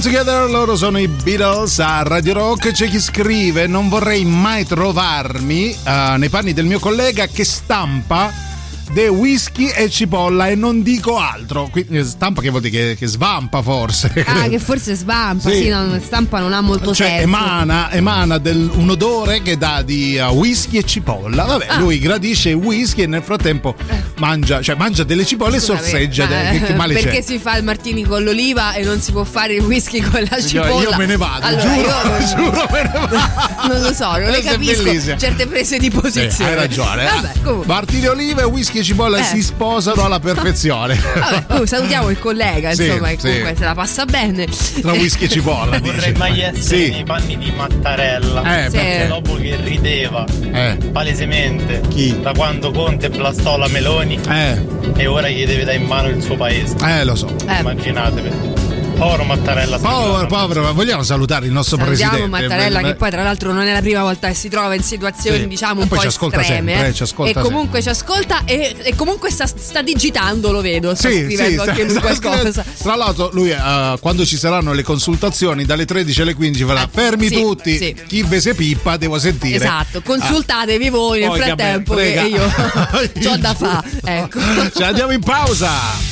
Come Together, loro sono i Beatles a Radio Rock. C'è chi scrive: Non vorrei mai trovarmi eh, nei panni del mio collega che stampa de whisky e cipolla e non dico altro. Quindi, stampa che vuol dire che, che svampa forse. Ah, (laughs) che forse svampa, Sì. sì, no, stampa non ha molto Cioè, senso. emana, emana del- un odore che dà di uh, whisky e cipolla. Vabbè, Ah. lui gradisce il whisky e nel frattempo mangia, cioè mangia delle cipolle e sorseggia. ma, de- che, che male perché c'è? si fa il martini con l'oliva e non si può fare il whisky con la cipolla? io me ne vado, Allora, giuro, io- (laughs) giuro me ne vado. Non lo so, non le capisco bellissima. certe prese di Sì, posizione. hai ragione. eh. Vabbè, comunque. Martini Oliva e whisky e cipolla Eh. si sposano alla perfezione. (laughs) Vabbè, comunque salutiamo il collega, Sì, insomma, che sì. comunque se la passa bene. Tra whisky e cipolla. (laughs) Vorrei mai essere Sì. nei panni di Mattarella. Eh, Sì. perché? Dopo che rideva Eh. palesemente Chi? da quando Conte blastò la Meloni Eh, e ora gli deve dare in mano il suo paese. eh, lo so. Immaginatevi. Povero Mattarella. Povero, povero, ma vogliamo salutare il nostro Salutiamo presidente. Mattarella Eh, che poi tra l'altro non è la prima volta che si trova in situazioni Sì. diciamo un poi po' ci ascolta estreme sempre, eh. eh, ci ascolta e comunque ci ascolta e, e comunque sta, sta digitando lo vedo sta Sì, scrivendo sì, anche lui (laughs) sta- sta qualcosa scrivendo. Tra l'altro, lui eh, quando ci saranno le consultazioni dalle 13 alle 15 farà fermi Eh, sì, tutti. sì. Chi ve se pippa devo sentire. esatto consultatevi voi nel Poi, frattempo frega. che io (laughs) (laughs) ho da fa ecco Ci andiamo in pausa.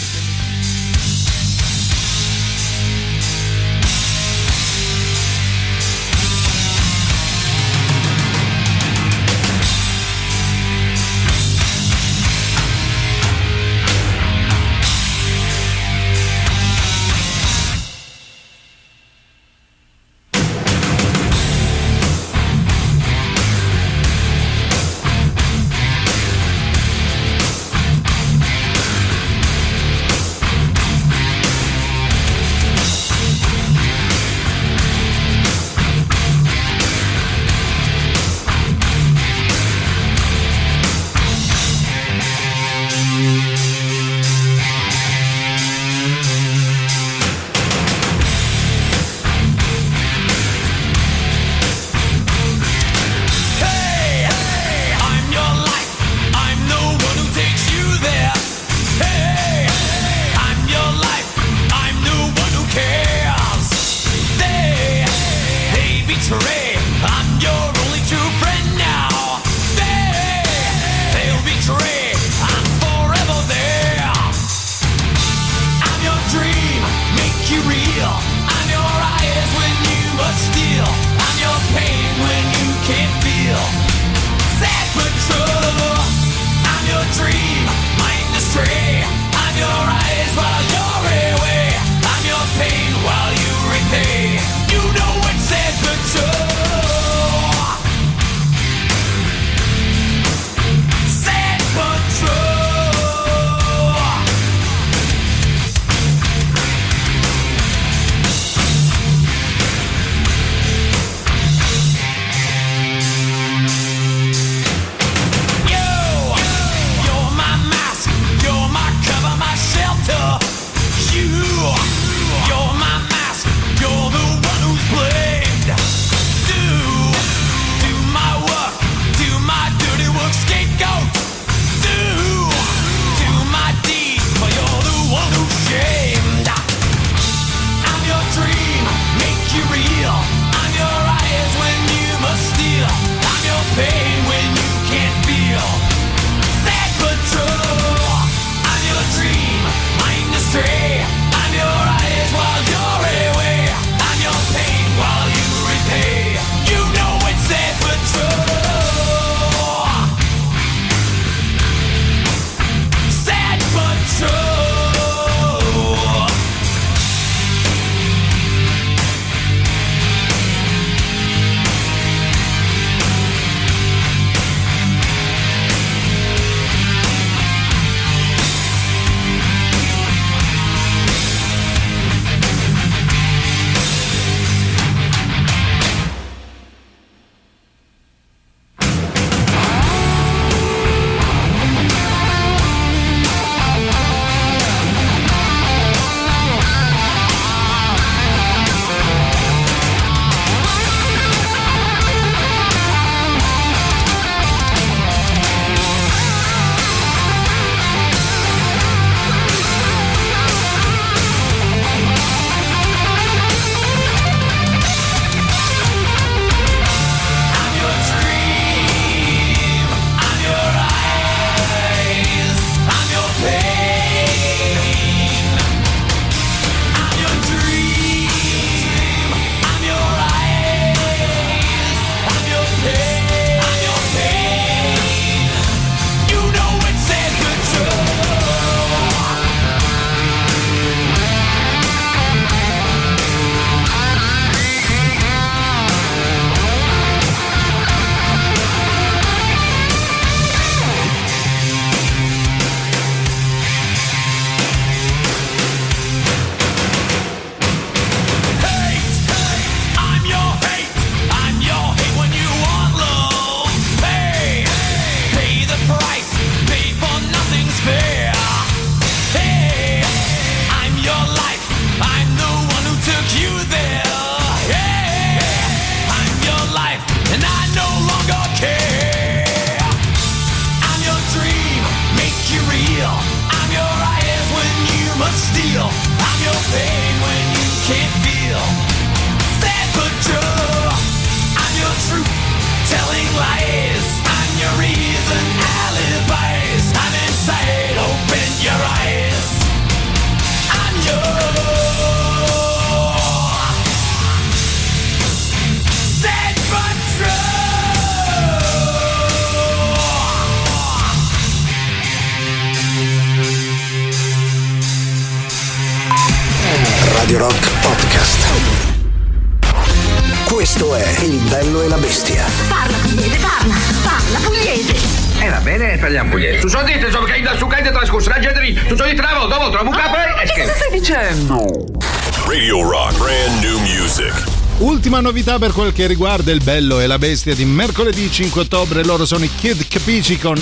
Novità per quel che riguarda il bello e la bestia di mercoledì 5 ottobre, loro sono i Kid Capici con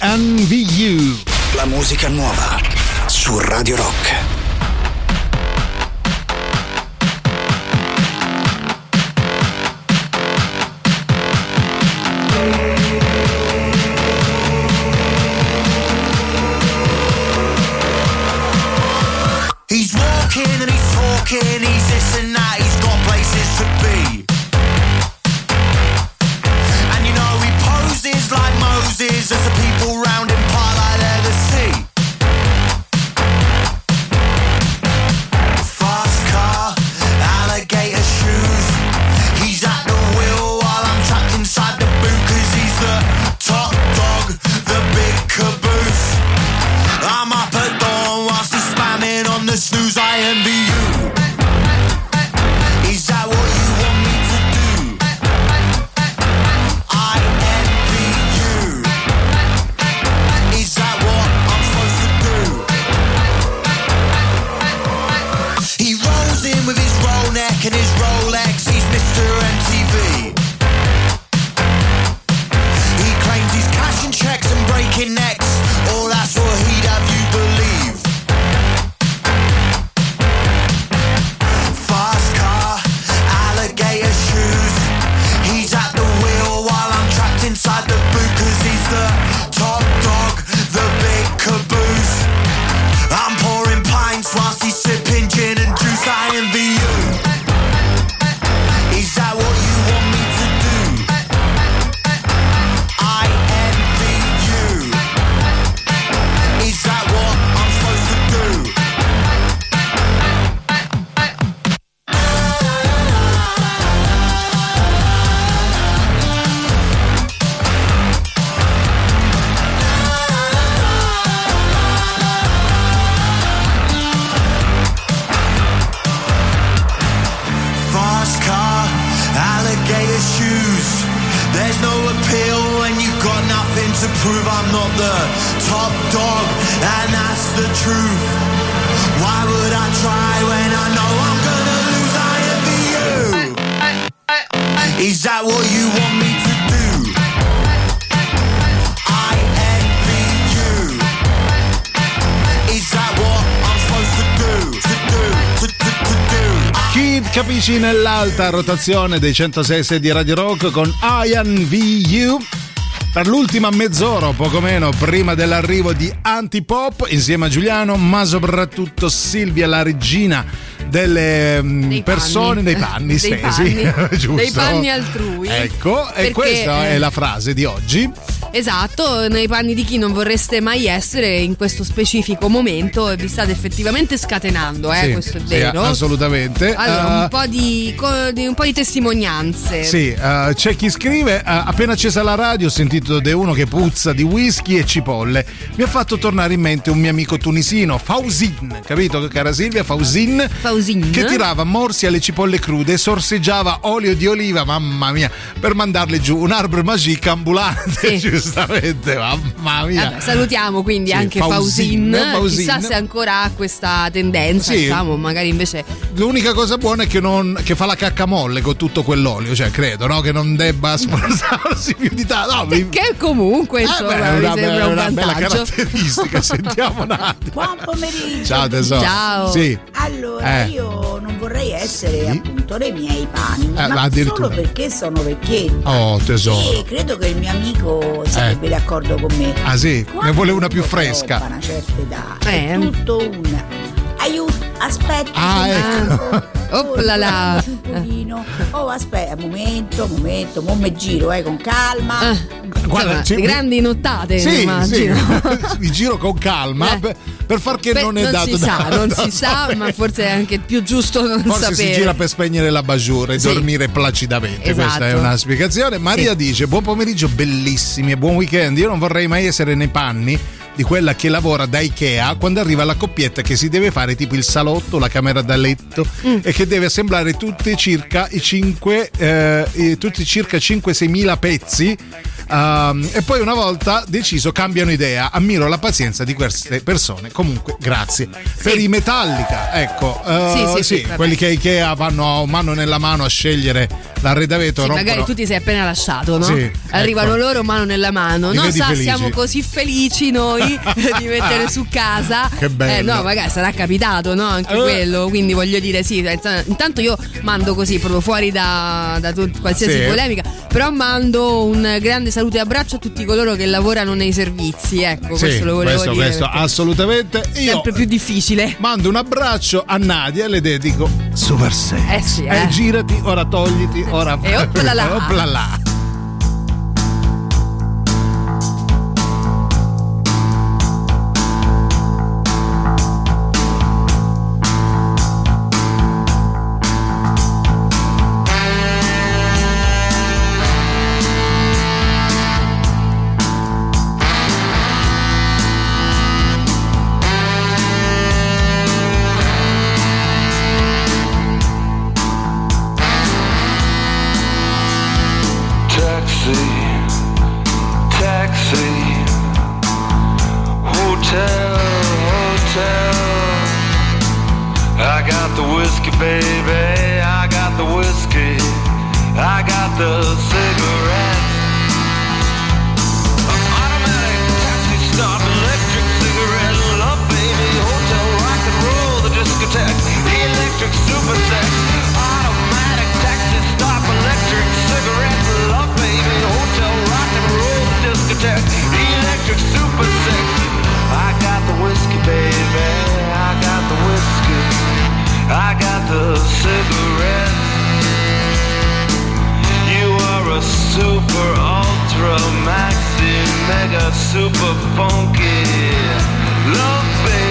INVU. La musica nuova su Radio Rock. He's walking and he's talking, he's this and that, nell'alta rotazione dei 106 di Radio Rock con Ian VU. Per l'ultima mezz'ora, o poco meno, prima dell'arrivo di Antipop, insieme a Giuliano, ma soprattutto Silvia, la regina delle mm, persone, dei panni (laughs) Dei stesi. panni. (laughs) giusto? Dei panni altrui. Ecco, e Perché, questa eh, è la frase di oggi. Esatto, nei panni di chi non vorreste mai essere in questo specifico momento e vi state effettivamente scatenando, eh, Sì, questo è sì, vero. assolutamente. Allora, Eh, un, po di, un po' di testimonianze. Sì, eh, c'è chi scrive: eh, appena accesa la radio ho sentito di uno che puzza di whisky e cipolle. Mi ha fatto tornare in mente un mio amico tunisino, Fausin, capito cara Silvia? Fausin, Fausin. che tirava morsi alle cipolle crude e sorseggiava olio di oliva, mamma mia, per mandarle giù un arbre magique ambulante, (laughs) giustamente, mamma mia. Vabbè, salutiamo quindi Sì, anche Fausin, Fausin, Fausin. chissà se ancora ha questa tendenza, Sì. diciamo, magari invece L'unica cosa buona è che, non, che fa la cacca molle con tutto quell'olio, cioè credo, no? Che non debba sforzarsi più di tanto. No, mi- che comunque insomma beh, è mi una, sembra un una bella caratteristica, sentiamo un attimo. (laughs) Buon pomeriggio. Ciao tesoro. Ciao. Sì. Allora, Eh. io non vorrei essere appunto nei miei panni, Eh, ma solo perché sono vecchietta. Oh, tesoro. E credo che il mio amico sarebbe d'accordo con me. Ah sì, ne vuole una più fresca. una certa età, Eh. è tutto un aiuto, aspetta. Ah, ecco. (laughs) Oplala. Oh, aspetta, un momento, un momento, mo me giro, eh, con calma. Guarda, Insomma, grandi nottate, Sì, immagino. sì, mi giro con calma Eh. per, per far che Beh, non è dato si da- sa, (laughs) non da- si sa, ma forse è anche più giusto non Forse sapere. si gira per spegnere la bajour e Sì. dormire placidamente. Esatto. Questa è una spiegazione. Maria dice: Buon pomeriggio, bellissimi e buon weekend. Io non vorrei mai essere nei panni di quella che lavora da Ikea quando arriva la coppietta che si deve fare tipo il salotto, la camera da letto Mm. e che deve assemblare tutti circa i 5 eh, tutti circa 5-6 mila pezzi Ehm, e poi una volta deciso cambiano idea ammiro la pazienza di queste persone comunque grazie per i Metallica ecco eh, Sì, sì, sì, quelli che Ikea vanno mano nella mano a scegliere l'arredamento Sì, magari tu ti sei appena lasciato, no? Sì, Arrivano ecco. loro mano nella mano. No, sa, felici. siamo così felici noi (laughs) di mettere su casa. Che bello. Eh, no, magari sarà capitato, no? Anche Eh. quello. Quindi voglio dire, sì. Intanto io mando così, proprio fuori da, da tut- qualsiasi Sì. polemica. Però mando un grande saluto e abbraccio a tutti coloro che lavorano nei servizi. Ecco, Sì, questo lo volevo questo, dire. questo, assolutamente io Sempre più difficile. mando un abbraccio a Nadia e le dedico super sexy Eh sì, Eh, eh. girati ora togliti ora E oppla là. Oppla là. Super ultra maxi mega super funky love baby.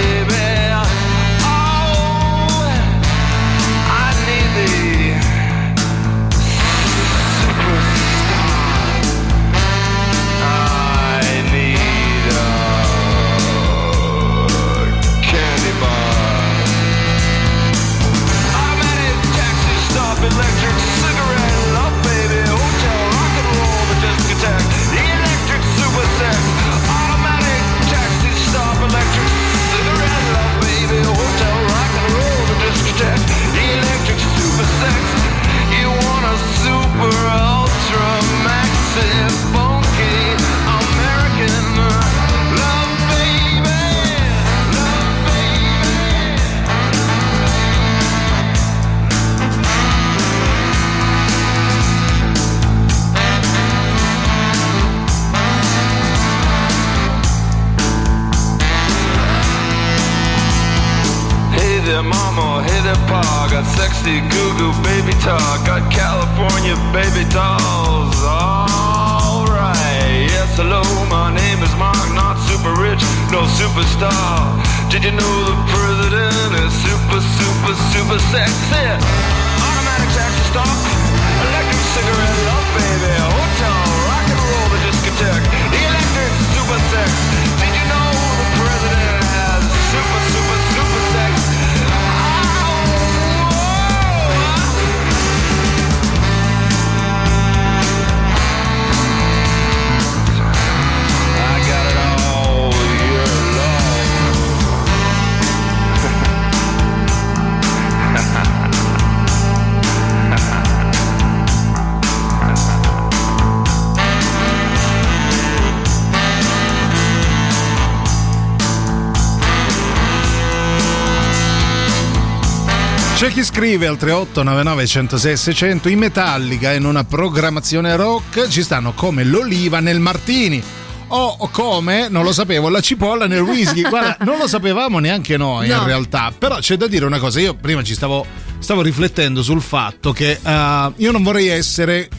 Scrive al 3899 106 600 in Metallica in una programmazione rock ci stanno come l'oliva nel martini o come, non lo sapevo, la cipolla nel whisky. (laughs) Guarda, non lo sapevamo neanche noi No. in realtà. Però c'è da dire una cosa, io prima ci stavo, stavo riflettendo sul fatto che eh, io non vorrei essere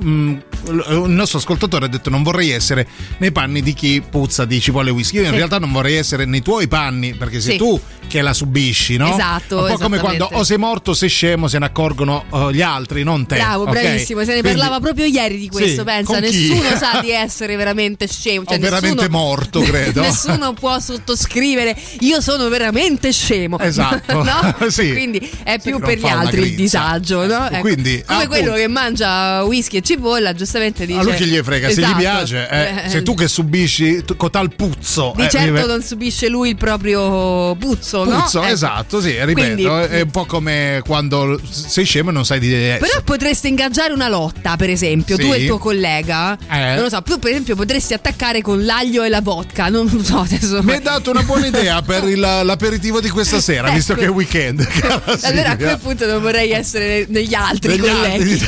mm, il nostro ascoltatore ha detto non vorrei essere nei panni di chi puzza di cipolle whisky. Io in Sì. realtà non vorrei essere nei tuoi panni perché sei Sì. tu che la subisci, no? Esatto, Un po' come quando o sei morto o sei scemo se ne accorgono eh, gli altri, non te. Bravo, ok? bravissimo. Se ne Quindi- parlava proprio ieri di questo. Sì, Pensa, nessuno sa di essere veramente scemo. (laughs) Cioè O veramente nessuno- morto, credo. (laughs) nessuno può sottoscrivere io sono veramente scemo. Esatto. (laughs) no? Sì. Quindi è più per gli altri il disagio. No? Ecco, Quindi, come appunto. quello che mangia whisky e cipolla, giustamente dice. A lui che gli frega, se gli Esatto. piace, eh, Eh, sei tu che subisci con tal puzzo. Di eh, certo non subisce lui il proprio puzzo, no? Puzzo, Ecco. esatto, sì, ripeto, Quindi- è un po' come quando sei scemo e non sai di Però potreste ingaggiare una lotta, per esempio, tu Sì. e il tuo collega. Eh. Non lo so, tu per esempio potresti attaccare con l'aglio e la vodka. Non lo so adesso. Mi hai dato una buona idea per il- l'aperitivo di questa sera, visto Ecco. che è weekend. (laughs) Allora a quel punto non vorrei essere negli altri Negli colleghi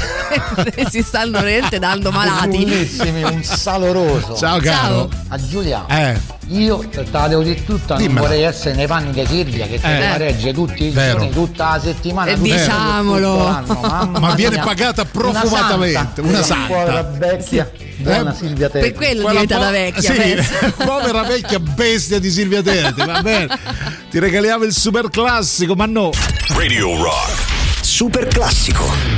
che (laughs) si stanno veramente dando malati. Bellissimi, un saloroso. Ciao, caro. A Giuliano. Eh. Io te la devo dire tutta, Dimmela. non vorrei essere nei panni di Silvia che te Eh. la regge tutti i Vero. giorni, tutta la settimana. E i giorni, diciamolo. tutto l'anno, mamma Ma viene mia. pagata Una profumatamente, una santa. Povera vecchia, buona Eh, Silvia Per Teti. quello è Quella diventata po- vecchia. Sì, (laughs) povera vecchia bestia di Silvia Teti, va bene. Ti regaliamo il super classico, ma no. Radio Rock. Super classico.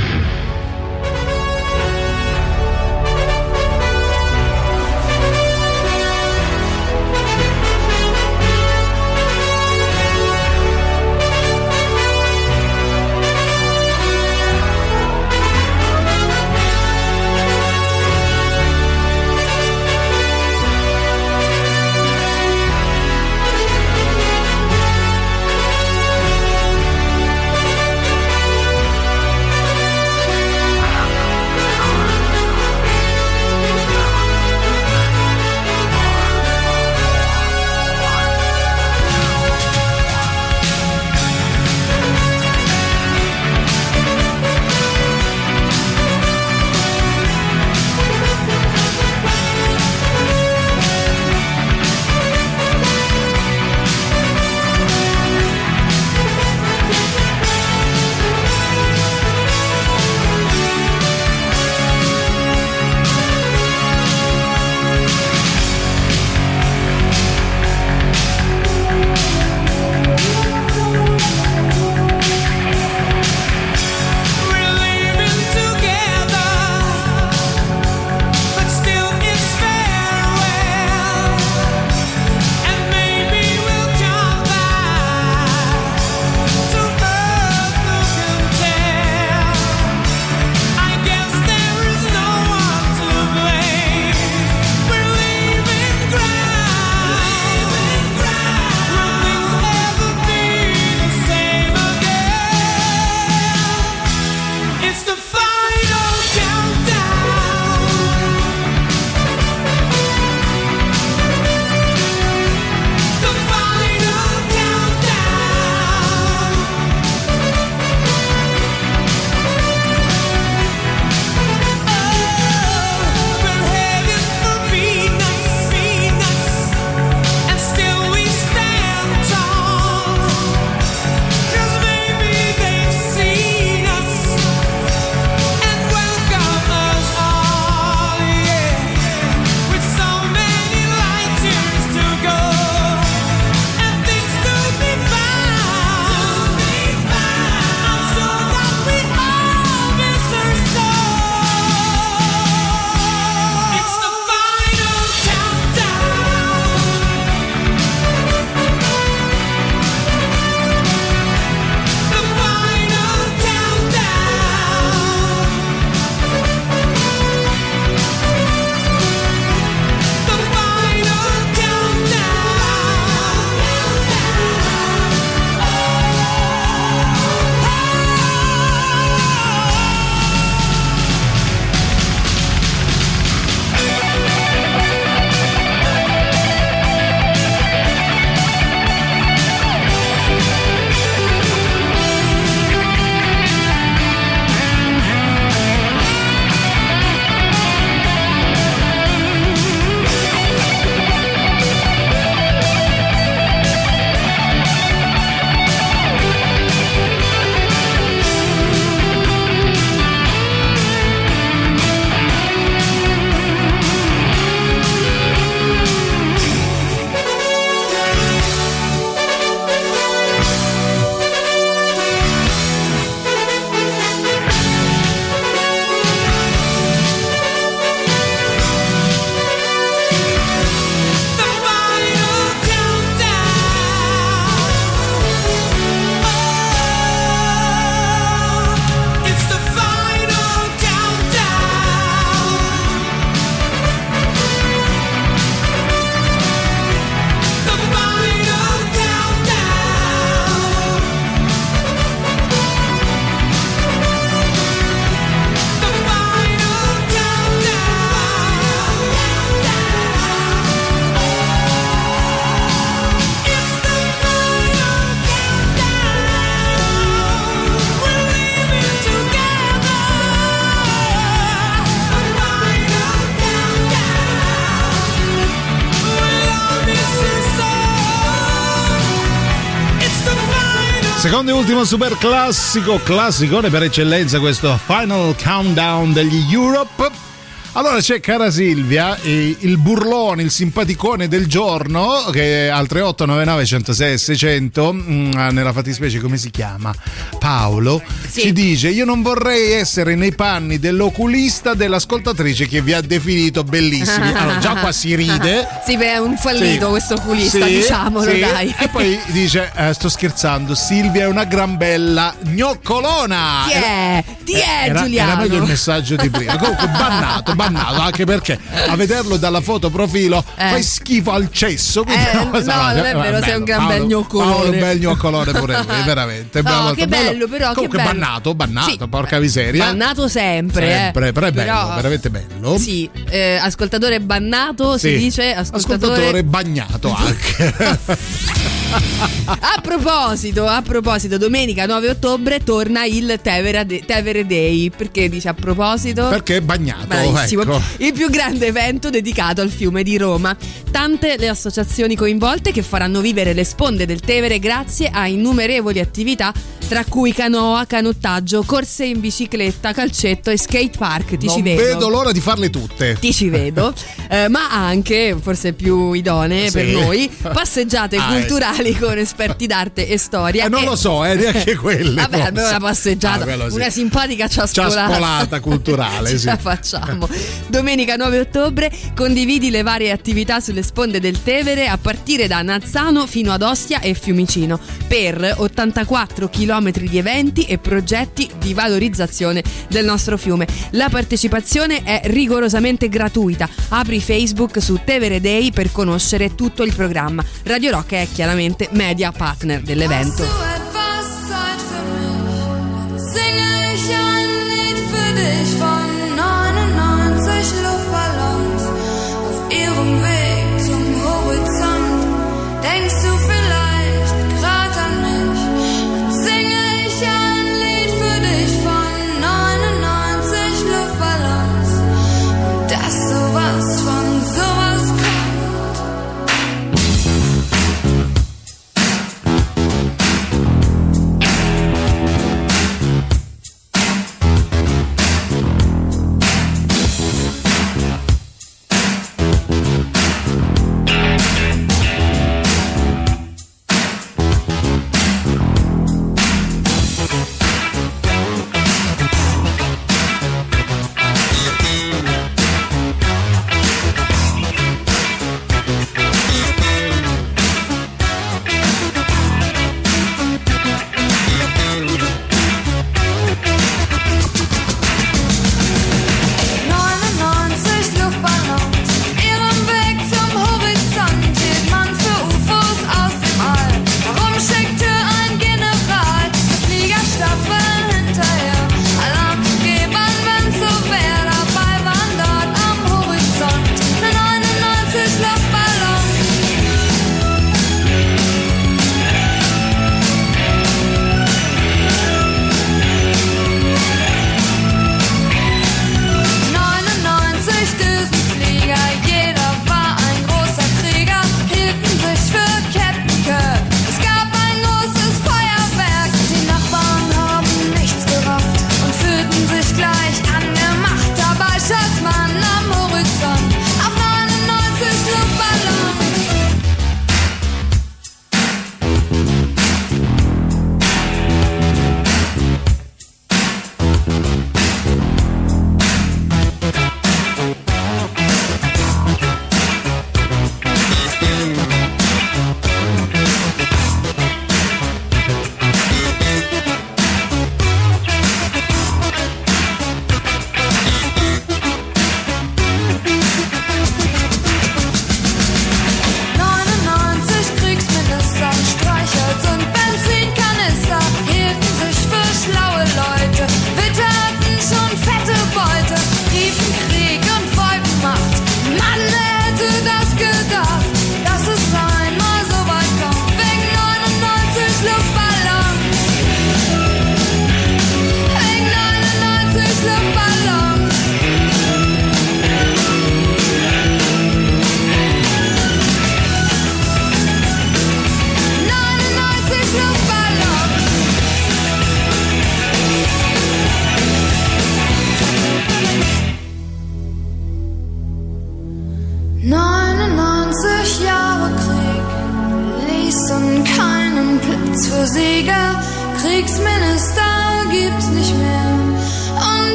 Secondo e ultimo super classico, classicone per eccellenza, questo Final Countdown degli Europe. Allora c'è cara Silvia, il burlone, il simpaticone del giorno, che al 3899 106 600, mm, nella fattispecie come si chiama? Paolo, ci dice io non vorrei essere nei panni dell'oculista dell'ascoltatrice che vi ha definito bellissimi. Allora già qua si ride. (laughs) Sì, beh, è un fallito Sì. questo oculista, Sì, diciamolo, sì. dai. E poi dice: eh, Sto scherzando, Silvia è una gran bella gnoccolona. Chi è? Chi è, era, Giuliano? Era meglio il messaggio di prima. Comunque, bannato, bannato, anche perché a vederlo dalla foto profilo Eh. fai schifo al cesso. Eh, no, non è eh, vero, sei un gran Paolo- bel gnoccolone. Paolo, un bel gnoccolone pure lui, (laughs) veramente. Bravo, che bello, però, che Comunque, bello. bannato, bannato, Sì. porca miseria. Bannato sempre, Sempre, eh. però è bello, veramente bello. Sì, eh, ascoltatore bannato si Sì. dice ascoltatore. Ascoltatore bagnato (laughs) anche. A proposito, a proposito, domenica 9 ottobre torna il Tevere, De- Tevere Day. Perché dice a proposito? Perché è bagnato. Ecco. Il più grande evento dedicato al fiume di Roma. Tante le associazioni coinvolte che faranno vivere le sponde del Tevere grazie a innumerevoli attività, tra cui canoa, canottaggio, corse in bicicletta, calcetto e skate park. Ti ci non vedo. vedo l'ora di farle tutte. Ti ci vedo, (laughs) Eh, ma anche, forse più idonee Sì. per noi, (laughs) passeggiate Ah, culturali con esperti d'arte e storia. Eh, non E- lo so, eh, neanche (laughs) quelle. Vabbè, almeno una passeggiata, Ah, sì. una simpatica ciaspolata. Ciaspolata culturale, Ce sì. la facciamo. Domenica 9 ottobre condividi le varie attività sulle sponde del Tevere a partire da Nazzano fino ad Ostia e Fiumicino per 84 km di eventi e progetti di valorizzazione del nostro fiume. La partecipazione è rigorosamente gratuita. Apri Facebook su Tevere Day per conoscere tutto il programma. Radio Rock è chiaramente media partner dell'evento. ich ein Lied für dich von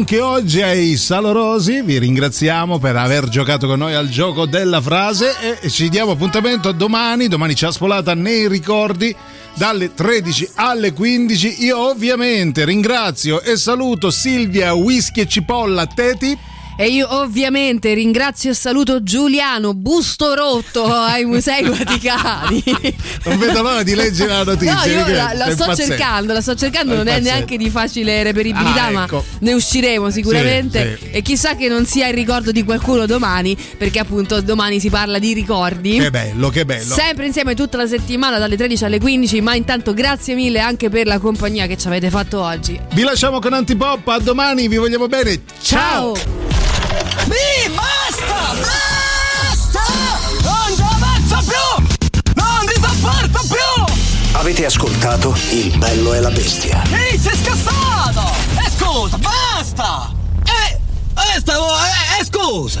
anche oggi ai Salorosi, vi ringraziamo per aver giocato con noi al gioco della frase e ci diamo appuntamento domani, domani ci ha spolata nei ricordi dalle 13 alle 15. Io ovviamente ringrazio e saluto Silvia Whisky e Cipolla Teti. E io ovviamente ringrazio e saluto Giuliano, busto rotto ai Musei Vaticani. (laughs) Non vedo l'ora di leggere la notizia. No, io la, la sto cercando, la sto cercando, non è impazzendo. neanche di facile reperibilità, Ah, ecco. ma ne usciremo sicuramente. Sì, sì. E chissà che non sia il ricordo di qualcuno domani, perché appunto domani si parla di ricordi. Che bello, che bello. Sempre insieme tutta la settimana dalle 13 alle 15, ma intanto grazie mille anche per la compagnia che ci avete fatto oggi. Vi lasciamo con Antipop, a domani, vi vogliamo bene. Ciao! Mi basta! Basta! Non ci avanzo più! Non ti sopporto più! Avete ascoltato Il bello e la bestia. Ehi, sei scassato! E scusa, basta! Eh, eh, stavo, eh, eh, scusa!